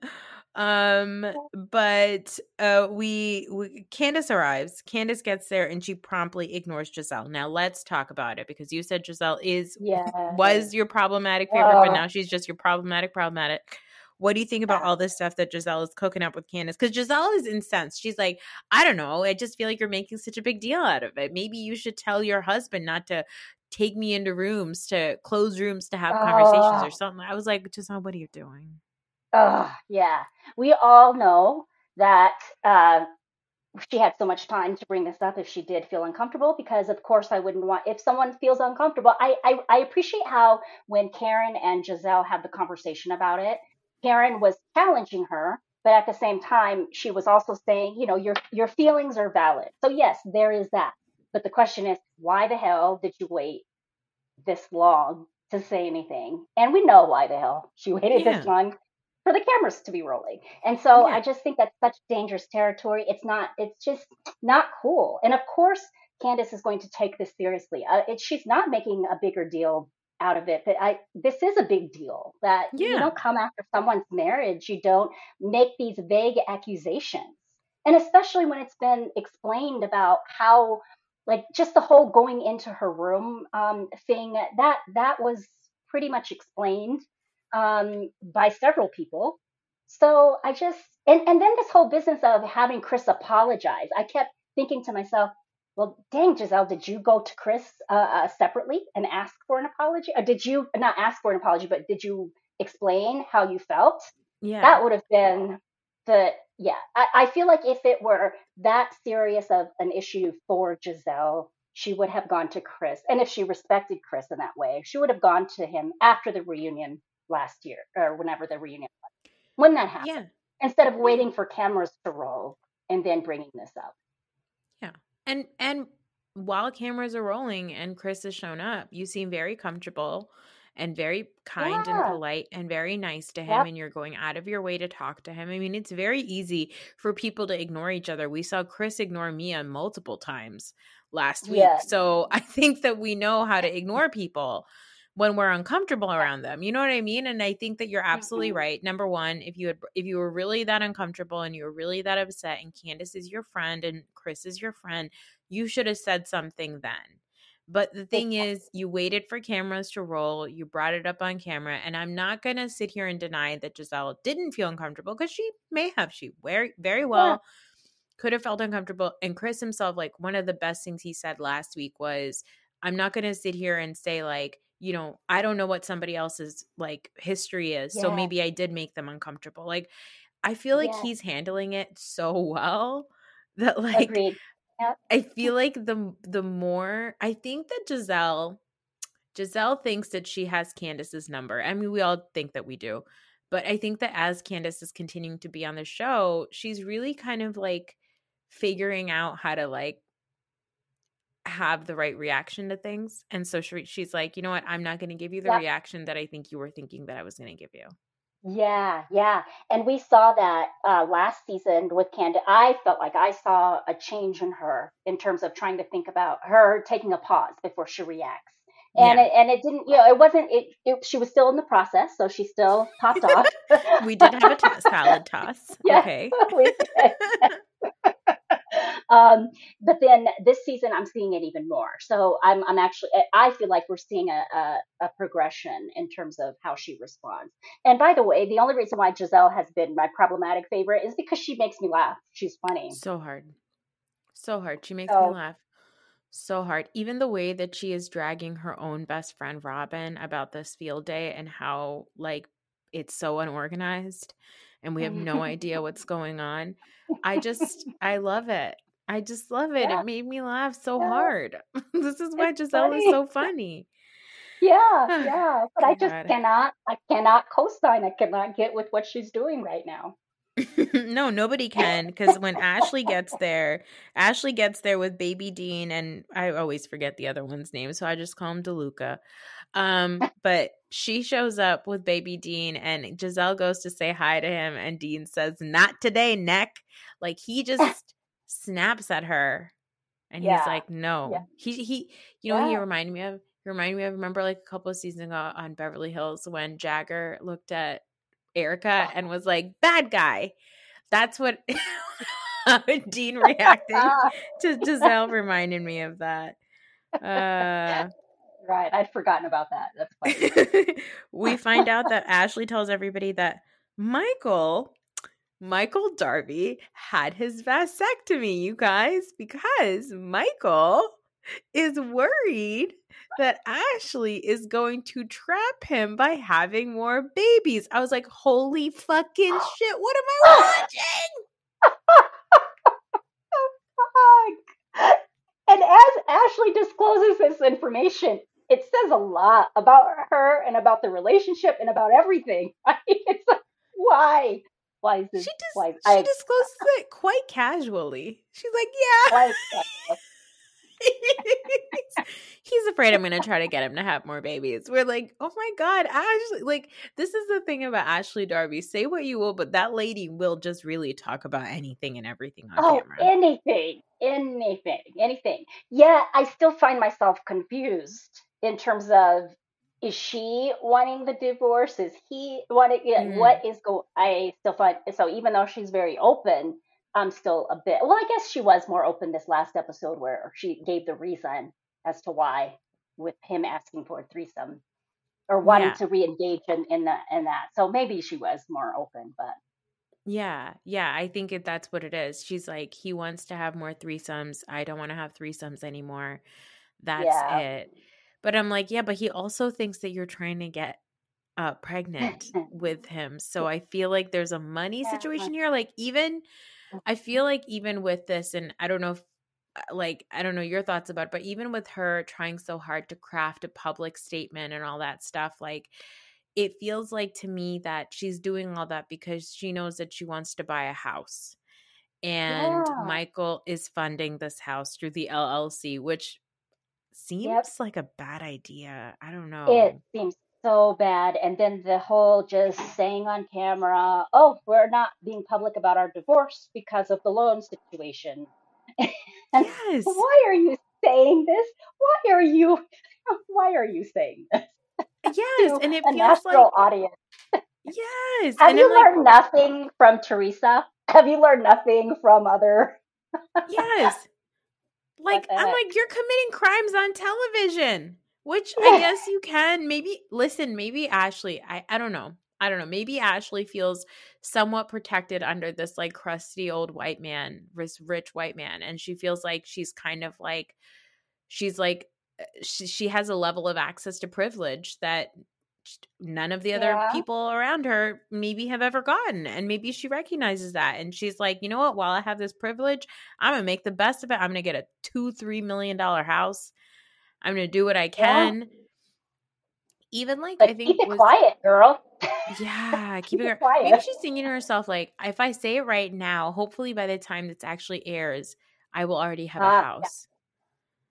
um but uh we, we candiace arrives candiace gets there and she promptly ignores gizelle now let's talk about it because you said gizelle is Yeah. was your problematic favorite but now she's just your problematic problematic what do you think about all this stuff that Gizelle is cooking up with Candiace? Because Gizelle is incensed. She's like, I don't know. I just feel like you're making such a big deal out of it. Maybe you should tell your husband not to take me into rooms to close rooms to have conversations or something. I was like, Gizelle, what are you doing? Oh, yeah. We all know that uh, she had so much time to bring this up if she did feel uncomfortable, because of course I wouldn't want, if someone feels uncomfortable, I, I, I appreciate how when Karen and Gizelle had the conversation about it, Karen was challenging her, but at the same time, she was also saying, you know, your, your feelings are valid. So, yes, there is that. But the question is, why the hell did you wait this long to say anything. And we know why the hell she *laughs* waited Yeah. this long for the cameras to be rolling. And so Yeah. I just think that's such dangerous territory. It's not, it's just not cool. And of course, Candiace is going to take this seriously. Uh, it, she's not making a bigger deal out of it, but I this is a big deal that you don't come after someone's marriage. You don't make these vague accusations. And especially when it's been explained about how like just the whole going into her room um, thing that that was pretty much explained um, by several people. So I just and and then this whole business of having Chris apologize. I kept thinking to myself, well, dang, Gizelle, did you go to Chris uh, uh, separately and ask for an apology, or did you not ask for an apology, but did you explain how you felt? Yeah. That would have been the yeah. I, I feel like if it were that serious of an issue for Gizelle, she would have gone to Chris, and if she respected Chris in that way, she would have gone to him after the reunion last year or whenever the reunion was. When that happened, yeah. instead of waiting for cameras to roll and then bringing this up. Yeah, and and while cameras are rolling and Chris has shown up, you seem very comfortable and very kind and polite and very nice to him Yep. and you're going out of your way to talk to him. I mean, it's very easy for people to ignore each other. We saw Chris ignore Mia multiple times last week. Yeah. So I think that we know how to ignore people when we're uncomfortable around them. You know what I mean? And I think that you're absolutely Mhm. right. Number one, if you had if you were really that uncomfortable and you were really that upset and Candiace is your friend and Chris is your friend, you should have said something then. But the thing is, you waited for cameras to roll, you brought it up on camera, and I'm not gonna sit here and deny that Gizelle didn't feel uncomfortable because she may have. She very very well could have felt uncomfortable. And Chris himself, like one of the best things he said last week was, I'm not gonna sit here and say like, you know, I don't know what somebody else's like history is. So maybe I did make them uncomfortable. Like I feel like Yeah. he's handling it so well *laughs* that like Agreed. I feel *laughs* like the the more I think that Gizelle Gizelle thinks that she has Candiace's number. I mean, we all think that we do. But I think that as Candiace is continuing to be on the show, she's really kind of like figuring out how to like have the right reaction to things. And so she, she's like, you know what? I'm not going to give you the Yep. reaction that I think you were thinking that I was going to give you. Yeah, yeah. And we saw that uh, last season with Candiace. I felt like I saw a change in her in terms of trying to think about her taking a pause before she reacts. And Yeah. it, and it didn't, you know, it wasn't. It, it she was still in the process, so she still popped off. *laughs* We did have a to- *laughs* salad toss. Yeah. Okay. *laughs* Um, but then this season, I'm seeing it even more. So I'm, I'm actually, I feel like we're seeing a, a, a progression in terms of how she responds. And by the way, the only reason why Gizelle has been my problematic favorite is because she makes me laugh. She's funny. So hard. So hard. She makes So- me laugh so hard. Even the way that she is dragging her own best friend Robyn about this field day and how like it's so unorganized and we have no idea what's going on. I just *laughs* I love it. I just love it. Yeah. It made me laugh so Yeah. hard. *laughs* this is why It's Gizelle is so *laughs* funny. Yeah, *sighs* yeah. But I just cannot, I cannot co-sign. I cannot get with what she's doing right now. *laughs* no, nobody can because when Ashley gets there, Ashley gets there with baby Dean, and I always forget the other one's name, so I just call him DeLuca. Um, but she shows up with baby Dean, and Gizelle goes to say hi to him, and Dean says, "Not today, neck." Like he just snaps at her, and he's like, "No." yeah. He he, you know, what he reminded me of. He reminded me of. Remember, like a couple of seasons ago on Beverly Hills when Jagger looked at Erika and was like, "Bad guy." That's what *laughs* *laughs* Dean reacting Ah, to Gizelle reminded me of that. Uh, right. I'd forgotten about that. That's funny. *laughs* we find out that Ashley tells everybody that Michael, Michael Darby, had his vasectomy, you guys, because Michael is worried that Ashley is going to trap him by having more babies. I was like, holy fucking shit, what am I watching? *laughs* And as Ashley discloses this information, it says a lot about her and about the relationship and about everything. *laughs* It's like, why? Why is She this? just why, she I- discloses it quite casually. She's like, *laughs* yeah. *laughs* he's afraid I'm going to try to get him to have more babies. We're like, oh my God, Ashley. Like, this is the thing about Ashley Darby. Say what you will, but that lady will just really talk about anything and everything on oh, camera. anything, anything, anything. Yeah, I still find myself confused in terms of is she wanting the divorce? Is he wanting? Yeah, Mhm. what is go? I still find so even though she's very open, I'm still a bit. Well, I guess she was more open this last episode where she gave the reason as to why with him asking for a threesome or wanting Yeah. to re-engage in in that in that. So maybe she was more open, but Yeah, yeah, I think it, that's what it is. She's like, he wants to have more threesomes. I don't want to have threesomes anymore. That's Yeah. it. But I'm like, yeah, but he also thinks that you're trying to get uh pregnant with him. So I feel like there's a money situation here. Like even I feel like even with this, and I don't know if uh, like I don't know your thoughts about it, but even with her trying so hard to craft a public statement and all that stuff, like it feels like to me that she's doing all that because she knows that she wants to buy a house. And Yeah. Michael is funding this house through the LLC, which seems like a bad idea. I don't know. It seems so bad. And then the whole just saying on camera, oh, we're not being public about our divorce because of the loan situation. and *laughs* yes. why are you saying this? Why are you *laughs* why are you saying this Yes. And it feels like audience? yes. Have and you I'm like, learned nothing from Teresa? Have you learned nothing from other yes. Like I'm heck? like you're committing crimes on television, which I *laughs* guess you can. Maybe listen, maybe Ashley, I I don't know. I don't know. Maybe Ashley feels somewhat protected under this like crusty old white man, this rich white man and she feels like she's kind of like she's like uh, she, she has a level of access to privilege that none of the other Yeah. people around her maybe have ever gotten and maybe she recognizes that and she's like you know what while i have this privilege i'm gonna make the best of it i'm gonna get a two three million dollar house i'm gonna do what i can even like but i think keep it was quiet, girl. yeah, *laughs* Keep keep it it. quiet. Maybe she's thinking to herself, like, if I say it right now, hopefully by the time this actually airs, I will already have Ah, a yeah. house,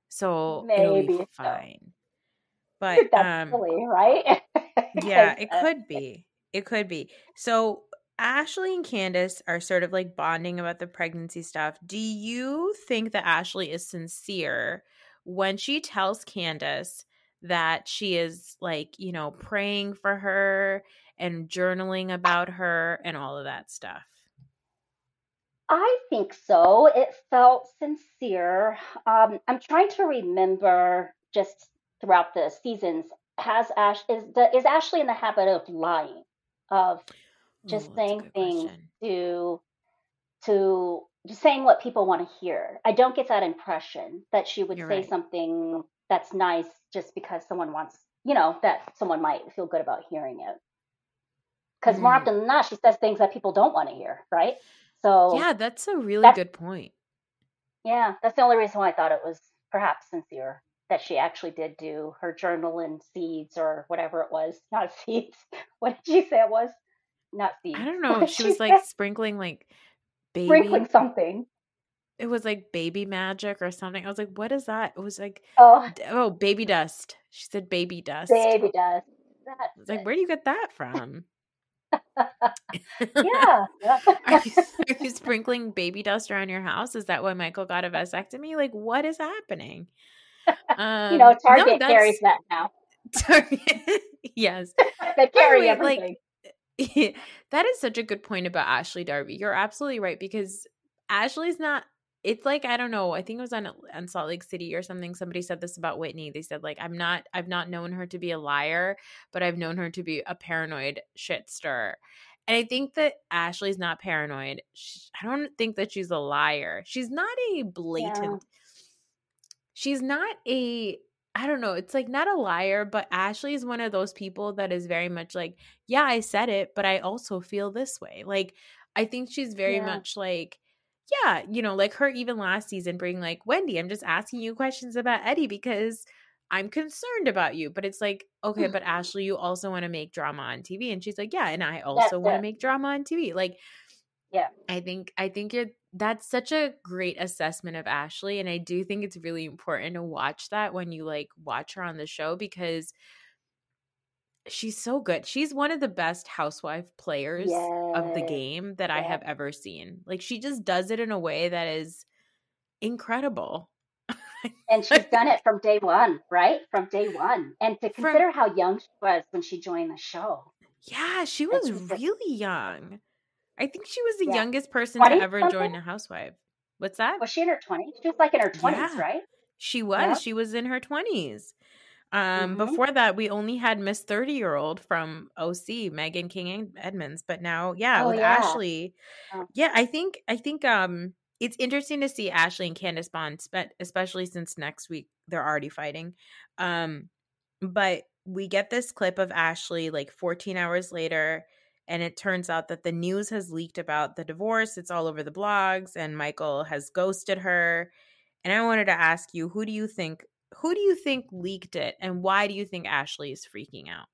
so it'll Maybe be so. But That's um, silly, right? *laughs* yeah, it could be. It could be. So Ashley and Candiace are sort of like bonding about the pregnancy stuff. Do you think that Ashley is sincere when she tells Candiace that she is like, you know, praying for her and journaling about her and all of that stuff? I think so. It felt sincere. Um, I'm trying to remember just throughout the seasons. Has Ash is the is Ashley in the habit of lying, of just Ooh, saying things question. to to just saying what people want to hear? I don't get that impression that she would You're say right. something that's nice just because someone wants, you know, that someone might feel good about hearing it. Because more Mhm. often than not, she says things that people don't want to hear, right? So Yeah, that's a really good point. yeah, that's the only reason why I thought it was perhaps sincere that she actually did do her journal and seeds or whatever it was. *laughs* Not seeds. What did she say it was? Not seeds. I don't *laughs* know. She she was like sprinkling like baby Sprinkling something. it was like baby magic or something. I was like, what is that? It was like, Oh, oh, baby dust. She said baby dust. baby dust. I was like, it. where do you get that from? *laughs* Yeah. yeah. are, you, are you sprinkling baby dust around your house? Is that why Michael got a vasectomy? Like, what is happening? Um, you know, Target that's carries that now. *laughs* Target. yes. *laughs* they carry way, like, everything. *laughs* that is such a good point about Ashley Darby. You're absolutely right because Ashley's not. It's like I don't know. I think it was on on Salt Lake City or something. Somebody said this about Whitney. They said like I'm not. I've not known her to be a liar, but I've known her to be a paranoid shit stirrer. And I think that Ashley's not paranoid. Sh I don't think that she's a liar. She's not a blatant. She's not a. I don't know. It's like not a liar, but Ashley is one of those people that is very much like, yeah, I said it, but I also feel this way. Like, I think she's very Yeah. much like, yeah, you know, like her even last season being like, Wendy, I'm just asking you questions about Eddie because I'm concerned about you. But it's like, okay, *laughs* but Ashley, you also want to make drama on TV. And she's like, yeah, and I also want to make drama on TV. Like, Yeah. I think I think you're that's such a great assessment of Ashley. And I do think it's really important to watch that when you like watch her on the show because she's so good. She's one of the best housewife players yes. of the game that I have ever seen. Like she just does it in a way that is incredible. and she's done it from day one, right? From day one. And to consider from, how young she was when she joined the show. Yeah, she was really young. I think she was the yeah. youngest person to ever something? join a housewife. What's that? Was she in her 20s? She was like in her 20s, yeah. right? She was. Yeah. She was in her 20s. Um, mm-hmm. Before that, we only had Miss 30 year old from OC, Meghan King Edmonds. But now, yeah, oh, with yeah. Ashley, oh. yeah, I think, I think, um, it's interesting to see Ashley and Candiace Bond, especially since next week they're already fighting. Um, but we get this clip of Ashley like 14 hours later, and it turns out that the news has leaked about the divorce. It's all over the blogs, and Michael has ghosted her. And I wanted to ask you, who do you think who do you think leaked it and why do you think Ashley is freaking out?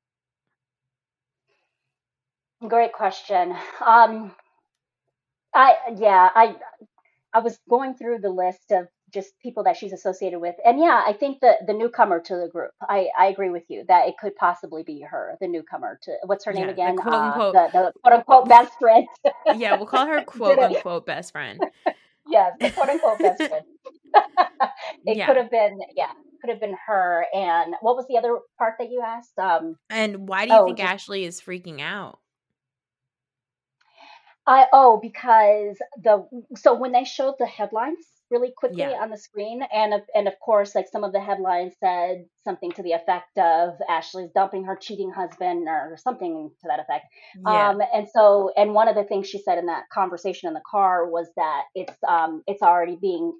Great question. Um I yeah, I I was going through the list of just people that she's associated with. And yeah, I think that the newcomer to the group, I, I agree with you that it could possibly be her, the newcomer to what's her name again? The quote unquote, uh, the, the quote unquote best friend. yeah, we'll call her *laughs* quote unquote best friend. *laughs* yes, the quote unquote best friend. *laughs* it yeah. could have been, yeah, could have been her. And what was the other part that you asked? Um, and why do you oh, think just, Ashley is freaking out? I oh because the so when they showed the headlines really quickly yeah. on the screen and of, and of course like some of the headlines said something to the effect of Ashley's dumping her cheating husband or something to that effect. Yeah. Um and so and one of the things she said in that conversation in the car was that it's um it's already being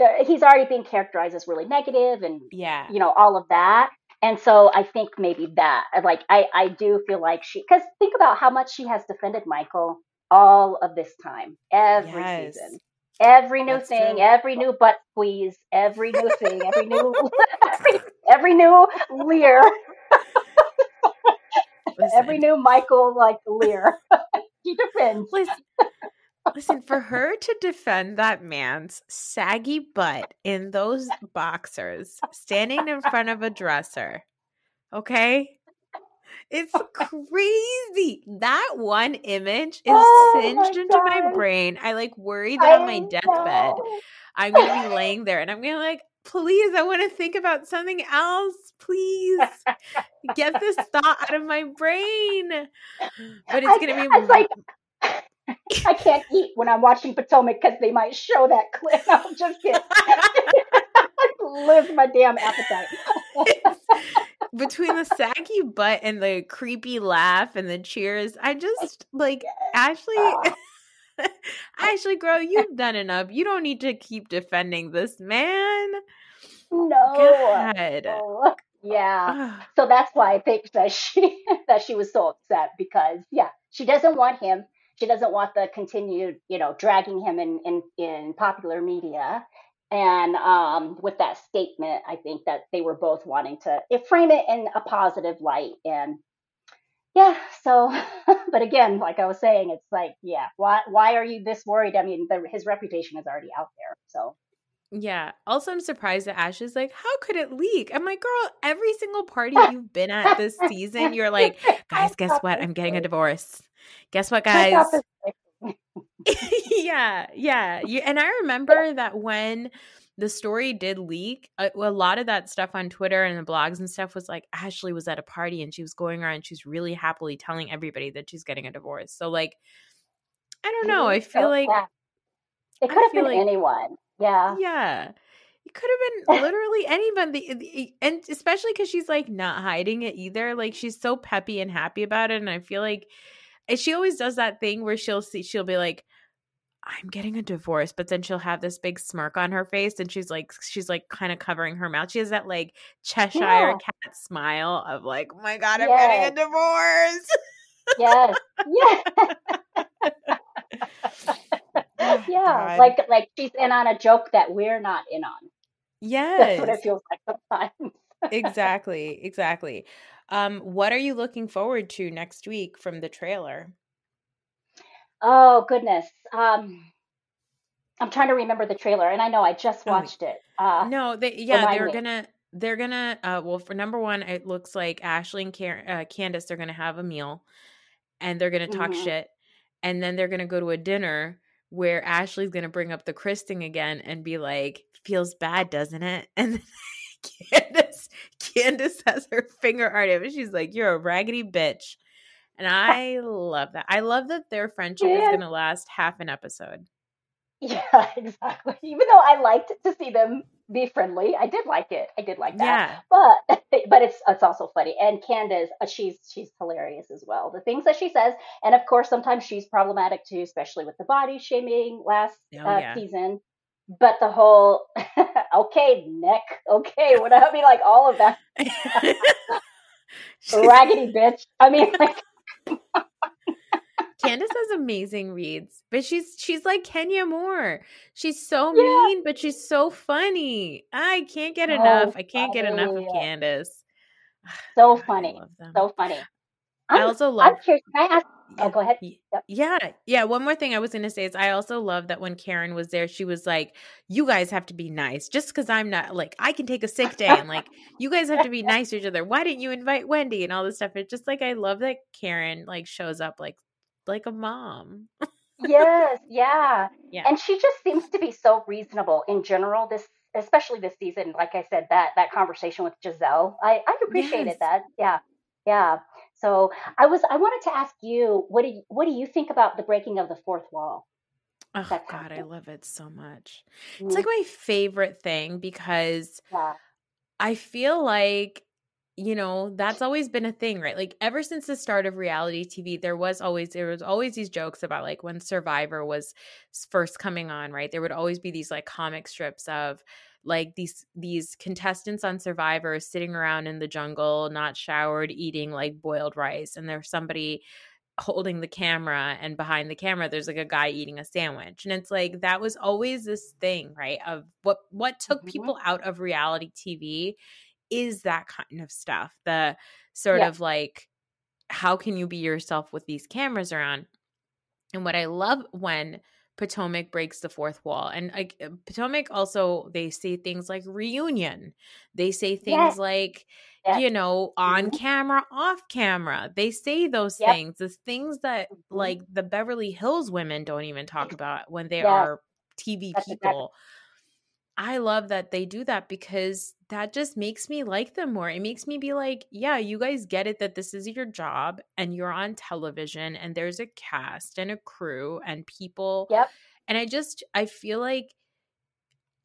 uh, he's already being characterized as really negative and yeah you know all of that and so i think maybe that like i i do feel like she because think about how much she has defended michael all of this time every yes. season every new That's thing true. every new butt squeeze every new thing every new *laughs* every, every new leer every new michael like leer *laughs* she defends listen, Listen, for her to defend that man's saggy butt in those boxers standing in front of a dresser, okay? It's crazy. That one image is oh singed into my brain. I like worried that I on my deathbed, know. I'm going to be *laughs* laying there and I'm going to like, please, I want to think about something else. Please get this *laughs* thought out of my brain. But it's going to be. I, like, *laughs* I can't eat when I'm watching Potomac because they might show that clip. I'll just get lose my damn appetite. Between the saggy butt and the creepy laugh and the cheers, I just like Ashley. *laughs* Ashley, girl, you've done enough. You don't need to keep defending this man. No. God. Oh, yeah. so that's why I think that she *laughs* that she was so upset because yeah, she doesn't want him she doesn't want the continued, you know, dragging him in in, in popular media. And um, with that statement, I think that they were both wanting to frame it in a positive light. And yeah, so, *laughs* but again, like I was saying, it's like, yeah, why why are you this worried? I mean, the, his reputation is already out there. So yeah. Also, I'm surprised that Ash is like, how could it leak? I'm like, girl, every single party *laughs* you've been at this season, you're like, guys, guess what? I'm getting a divorce. Guess what, guys? *laughs* *laughs* yeah, yeah. You, and I remember that when the story did leak, a, uh, a, lot of that stuff on Twitter and the blogs and stuff was like Ashley was at a party and she was going around. She's really happily telling everybody that she's getting a divorce. So, like, I don't know. I feel like it could have been like, anyone. Yeah. Yeah. It could have been *laughs* literally anybody. And especially because she's like not hiding it either. Like she's so peppy and happy about it. And I feel like and she always does that thing where she'll see, she'll be like, I'm getting a divorce, but then she'll have this big smirk on her face and she's like she's like kind of covering her mouth. She has that like Cheshire yeah. cat smile of like, oh my God, I'm yes. getting a divorce. yes. Yeah. *laughs* oh, *laughs* yeah. Like like she's in on a joke that we're not in on. Yes. That's what it feels like sometimes. exactly. Exactly. Um, what are you looking forward to next week from the trailer? Oh goodness. Um I'm trying to remember the trailer, and I know I just Oh, watched it. Uh, No, they, yeah, they're me. gonna they're gonna uh well for number one, it looks like Ashley and Car- uh, Candiace are gonna have a meal and they're gonna talk Mhm. shit, and then they're gonna go to a dinner where Ashley's gonna bring up the Chris thing again and be like, "Feels bad, doesn't it?" *laughs* And then Candiace Candiace has her finger on it, and she's like, "You're a raggedy bitch," and I love that. I love that their friendship is gonna last half an episode. Yeah, *laughs* exactly. Even though I liked to see them be friendly, I did like it. I did like that. Yeah. But *laughs* but it's it's also funny. And Candiace, uh, she's she's hilarious as well. The things that she says, and of course, sometimes she's problematic too, especially with the body shaming last Oh, uh, yeah. season. But the whole *laughs* okay neck, okay, what I mean, like all of that raggedy bitch. I mean, like Candiace has amazing reads, but she's she's like Kenya Moore. She's so Yeah. mean, but she's so funny. I can't get So enough. I can't get enough of. Candiace. so funny, so funny. I I'm, also I'm curious. Can I ask? Oh, go ahead. Yep. Yeah, yeah. One more thing I was going to say is I also love that when Karen was there, she was like, "You guys have to be nice. Just because I'm not like I can take a sick day, and like *laughs* you guys have to be nice to each other. Why didn't you invite Wendy and all this stuff?" It's just like I love that Karen like shows up like like a mom. yes, yeah. *laughs* Yeah. And she just seems to be so reasonable in general. This, especially this season, like I said, that that conversation with Gizelle, I I appreciated Yes. that. Yeah, yeah. So I was I wanted to ask you what do you, what do you think about the breaking of the fourth wall? Oh That's God, I love it so much. Mm, It's like my favorite thing because yeah, I feel like, you know, that's always been a thing, right? Like ever since the start of reality TV, there was always there was always these jokes about like when Survivor was first coming on, right? There would always be these like comic strips of like these these contestants on Survivor sitting around in the jungle, not showered, eating like boiled rice, and there's somebody holding the camera and behind the camera there's like a guy eating a sandwich and it's like that was always this thing right of what what took Mhm. people out of reality tv is that kind of stuff the sort Yeah. of like how can you be yourself with these cameras around and what i love when potomac breaks the fourth wall and like uh, potomac also they say things like reunion they say things Yes. like Yes. you know on Mhm. camera off camera they say those Yep. things the things that Mhm. like the beverly hills women don't even talk about when they Yes. are tv That's exactly- people I love that they do that because that just makes me like them more. It makes me be like, yeah, you guys get it that this is your job and you're on television and there's a cast and a crew and people. Yep. And I just I feel like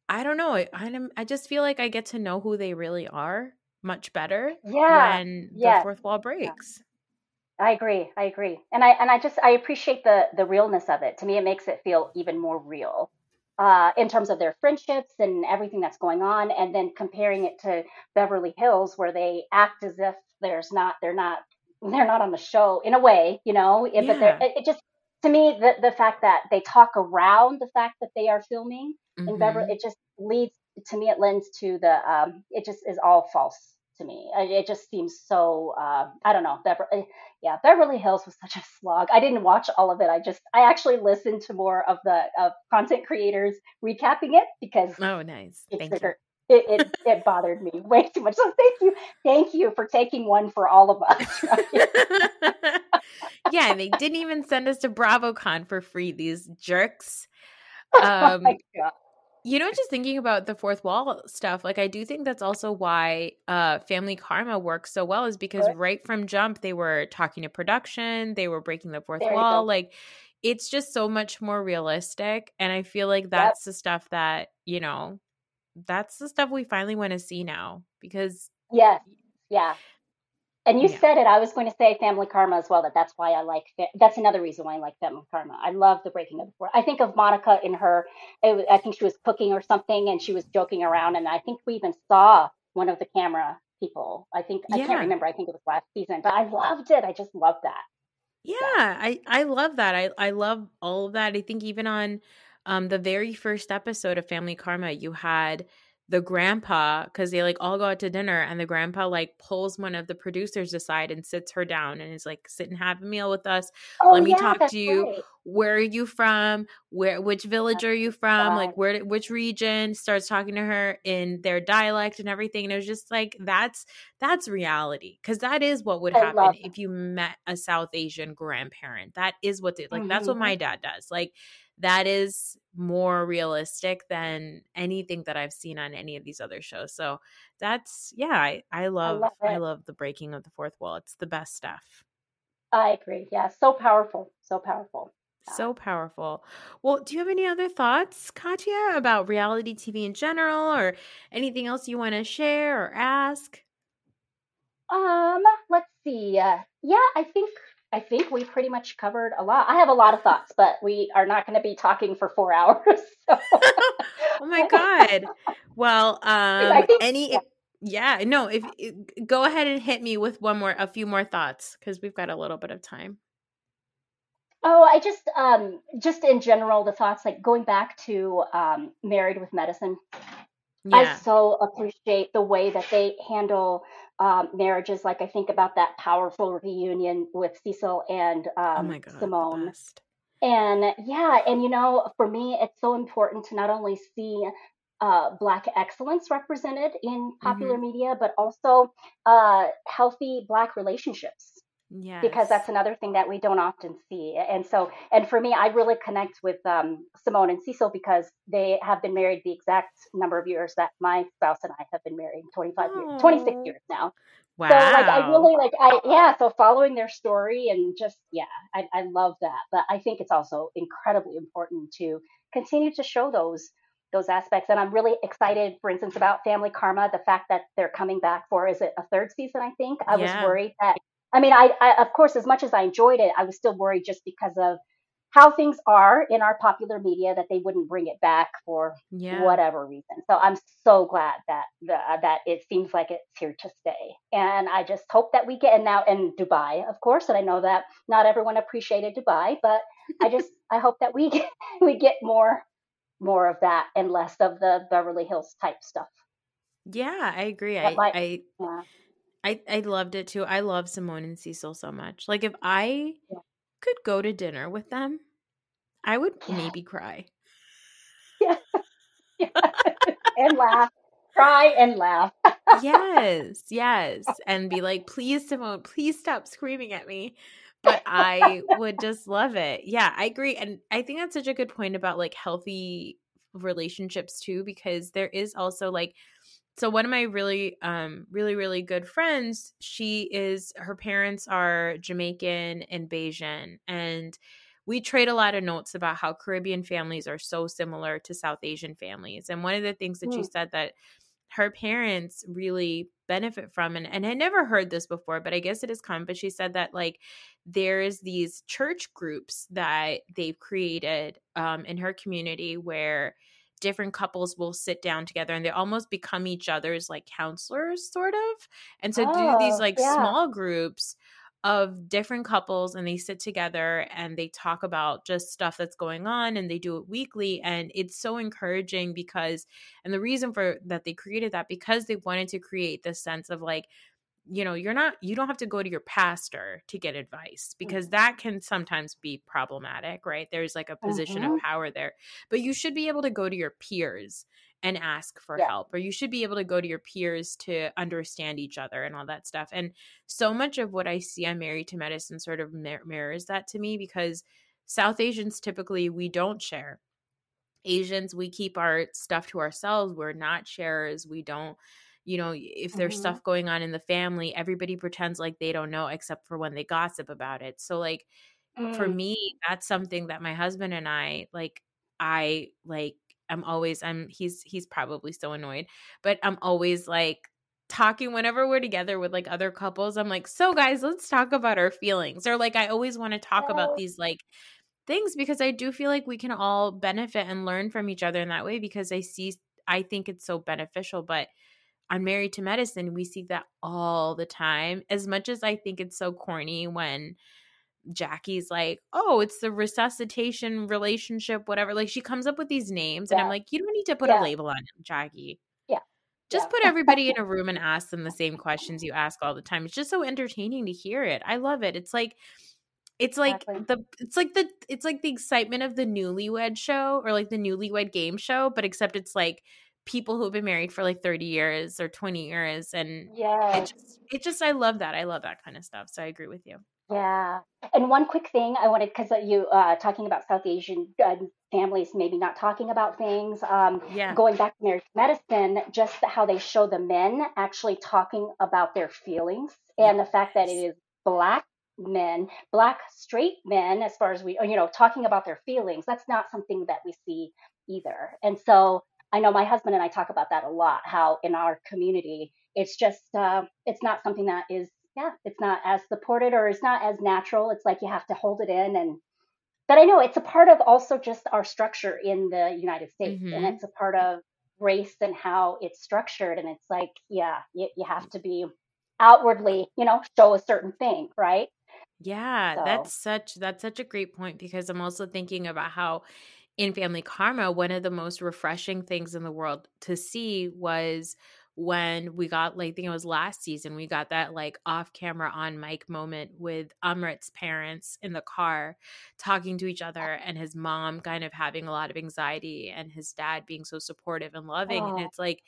I don't know. I I'm, I just feel like I get to know who they really are much better Yeah. when the fourth wall breaks. I agree. I agree. And I and I just I appreciate the the realness of it. To me, it makes it feel even more real. Uh, in terms of their friendships and everything that's going on, and then comparing it to Beverly Hills, where they act as if there's not, they're not, *laughs* they're not on the show in a way, you know. It- But they're, it, it just, to me, the the fact that they talk around the fact that they are filming in Mhm. Beverly, it just leads to me. It lends to the, um, it just is all false to me. It just seems so, uh, I don't know. Beverly, yeah, Beverly Hills was such a slog. I didn't watch all of it. I just, I actually listened to more of the of content creators recapping it because Oh, nice. Thank you. It, it it bothered me way too much. So thank you, thank you for taking one for all of us. *laughs* *laughs* yeah, and they didn't even send us to BravoCon for free, these jerks. *laughs* oh Um, my god. You know, just thinking about the fourth wall stuff, like I do think that's also why uh Family Karma works so well, is because Good. right from jump they were talking to production, they were breaking the fourth There wall. Like it's just so much more realistic. And I feel like that's the stuff that, you know, that's the stuff we finally want to see now because yeah. yeah. And you Yeah. said it. I was going to say Family Karma as well. That that's why I like. That's another reason why I like Family Karma. I love the breaking of the fourth. I think of Monica in her. It, was- I think she was cooking or something, and she was joking around. And I think we even saw one of the camera people. I think yeah. I can't remember. I think it was last season, but I loved it. I just loved that. Yeah, I I love that. I I love all of that. I think even on um the very first episode of Family Karma, you had the grandpa because they like all go out to dinner and the grandpa like pulls one of the producers aside and sits her down and is like sit and have a meal with us. Oh let me yeah, talk to you. right. where are you from? Where which village are you from? Like right. where which region? Starts talking to her in their dialect and everything and it was just like that's that's reality because that is what would I happen if you met a south asian grandparent. That is what they like that's what hmm my dad does. Like that is more realistic than anything that I've seen on any of these other shows. So that's yeah, I, I I love love I love the breaking of the fourth wall. It's the best stuff. I agree. Yeah, so powerful. So powerful. Yeah. So powerful. Well, do you have any other thoughts, Katia, about reality TV in general or anything else you want to share or ask? Um, let's see. Uh, yeah, I think I think we pretty much covered a lot. I have a lot of thoughts, but we are not going to be talking for four *laughs* hours. So oh my god. Well, *laughs* um think any yeah. yeah, no, if go ahead and hit me with one more a few more thoughts cuz we've got a little bit of time. Oh, I just um just in general the thoughts like going back to um Married with Medicine. I so appreciate the way that they handle um, marriages. Like I think about that powerful reunion with Cecil and Oh um, my god, Simone. And yeah, and you know, for me, it's so important to not only see uh, Black excellence represented in popular Mhm. media, but also uh, healthy Black relationships because that's another thing that we don't often see. And so, and for me, I really connect with um, Simone and Cecil because they have been married the exact number of years that my spouse and I have been married 25 years, 26 Oh. years now. Wow. So like I really like I yeah, so following their story and just yeah, I, I love that. But I think it's also incredibly important to continue to show those those aspects. And I'm really excited, for instance, about Family Karma, the fact that they're coming back for is it a third season, I think. I was worried that I mean I, I of course as much as I enjoyed it, I was still worried just because of how things are in our popular media that they wouldn't bring it back for Yeah. whatever reason. So I'm so glad that the, that it seems like it's here to stay, and I just hope that we get and now in Dubai, of course. And I know that not everyone appreciated Dubai, but I *laughs* just I hope that we get, *laughs* we get more more of that and less of the Beverly Hills type stuff. Yeah, I agree. I I yeah I I loved it too. I love Simone and Cecil so much. Like if I yeah could go to dinner with them, I would yeah maybe cry. yeah, *laughs* yeah. and laugh, cry and laugh. Yes, yes. And be like, please, Simone, please stop screaming at me. But I would just love it. Yeah, I agree. And I think that's such a good point about like healthy relationships too, because there is also like, so one of my really, um, really, really good friends, she is, her parents are Jamaican and Bajan. And we trade a lot of notes about how Caribbean families are so similar to South Asian families. And one of the things that she said that her parents really benefit from and, and I never heard this before, but I guess it has come But she said that like there's these church groups that they've created um, in her community where different couples will sit down together and they almost become each other's like counselors sort of and so do these Oh like yeah, small groups of different couples and they sit together and they talk about just stuff that's going on and they do it weekly and it's so encouraging because and the reason for that they created that because they wanted to create this sense of like you know you're not you don't have to go to your pastor to get advice because that can sometimes be problematic right there's like a position hmm of power there but you should be able to go to your peers and ask for yeah, help or you should be able to go to your peers to understand each other and all that stuff and so much of what i see on married to medicine sort of mir- mirrors that to me because south asians typically we don't share Asians, we keep our stuff to ourselves. We're not sharers. We don't, you know, if there's hmm stuff going on in the family, everybody pretends like they don't know except for when they gossip about it. So, like, for mm. me, that's something that my husband and I, like, I, like, I'm always, I'm, he's, he's probably so annoyed, but I'm always like, talking whenever we're together with like other couples i'm like so guys let's talk about our feelings or like i always want to talk about Oh, these like things because I do feel like we can all benefit and learn from each other in that way because I see I think it's so beneficial but on Married to Medicine we see that all the time as much as I think it's so corny when Jackie's like, "Oh, it's the resuscitation relationship whatever." Like she comes up with these names and I'm like, "You don't need to put a label on it, Jackie." yeah. just Yeah. put *laughs* everybody in a room and ask them the same questions you ask all the time. It's just so entertaining to hear it. I love it. It's like it's like Exactly. the it's like the it's like the excitement of the newlywed show or like the newlywed game show, but except it's like people who've been married for like 30 years or 20 years and it just it just I love that. I love that kind of stuff. So I agree with you. Yeah. And one quick thing I wanted, because you uh, talking about South Asian uh, families maybe not talking about things. Um, Yeah. going back to marriage medicine, just how they show the men actually talking about their feelings and the fact that it is black men, black straight men, as far as we, you know, talking about their feelings. That's not something that we see either. And so I know my husband and I talk about that a lot. How in our community, it's just, uh, it's not something that is, yeah, it's not as supported or it's not as natural. It's like you have to hold it in and but I know it's a part of also just our structure in the United States, and Mhm. it's a part of race and how it's structured. And it's like, yeah, you, you have to be outwardly, you know, show a certain thing, right? Yeah, So, that's such that's such a great point because I'm also thinking about how in Family Karma, one of the most refreshing things in the world to see was when we got like I think it was last season, we got that like off camera on mic moment with Amrit's parents in the car talking to each other and his mom kind of having a lot of anxiety and his dad being so supportive and loving. And it's like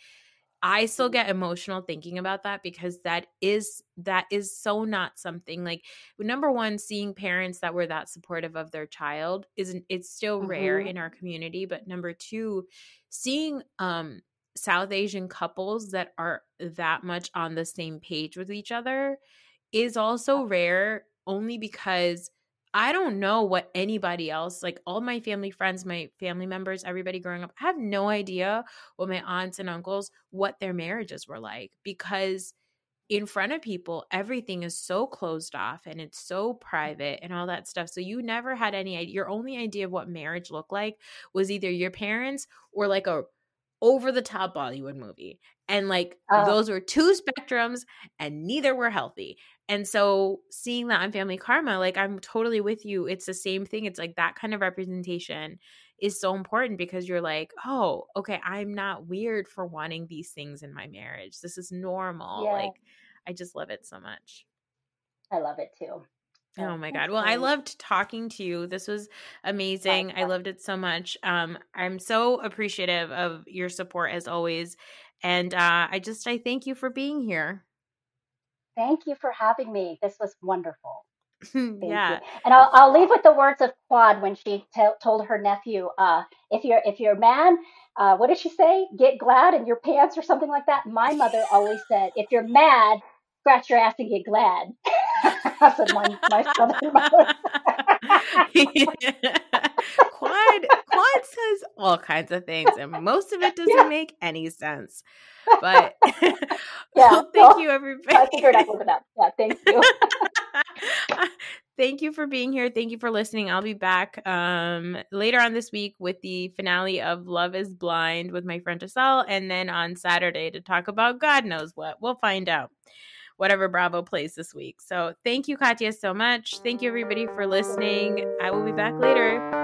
I still get emotional thinking about that because that is that is so not something like number one seeing parents that were that supportive of their child isn't it's still rare hmm in our community but number two seeing um South Asian couples that are that much on the same page with each other is also rare only because I don't know what anybody else, like all my family friends, my family members, everybody growing up, I have no idea what my aunts and uncles, what their marriages were like because in front of people, everything is so closed off and it's so mm. private and all that stuff. So you never had any idea. Your only idea of what marriage looked like was either your parents or like a over the top Bollywood movie. And like oh, those were two spectrums and neither were healthy. And so seeing that on Family Karma, like I'm totally with you. It's the same thing. It's like that kind of representation is so important because you're like, oh, okay, I'm not weird for wanting these things in my marriage. This is normal. yeah, Like I just love it so much. I love it too. Oh my God. Well, I loved talking to you. This was amazing. I loved it so much. Um, I'm so appreciative of your support as always. And uh, I just, I thank you for being here. Thank you for having me. This was wonderful. *laughs* Thank you. yeah. And I'll, I'll leave with the words of Quad when she tell told her nephew, uh, if you're if you're a man, uh, what did she say? Get glad in your pants or something like that. My mother always said, if you're mad, scratch your ass and get glad. *laughs* *laughs* That's what my my southern mother. *laughs* *laughs* Quad Quad says all kinds of things, and most of it doesn't yeah, make any sense. But yeah. well, thank So you, I figured I'd everybody. up. Yeah, thank you. Thank you for being here. Thank you for listening. I'll be back um, later on this week with the finale of Love is Blind with my friend Giselle, and then on Saturday to talk about God knows what. We'll find out whatever Bravo plays this week. So thank you, Katia, so much. Thank you, everybody, for listening. I will be back later.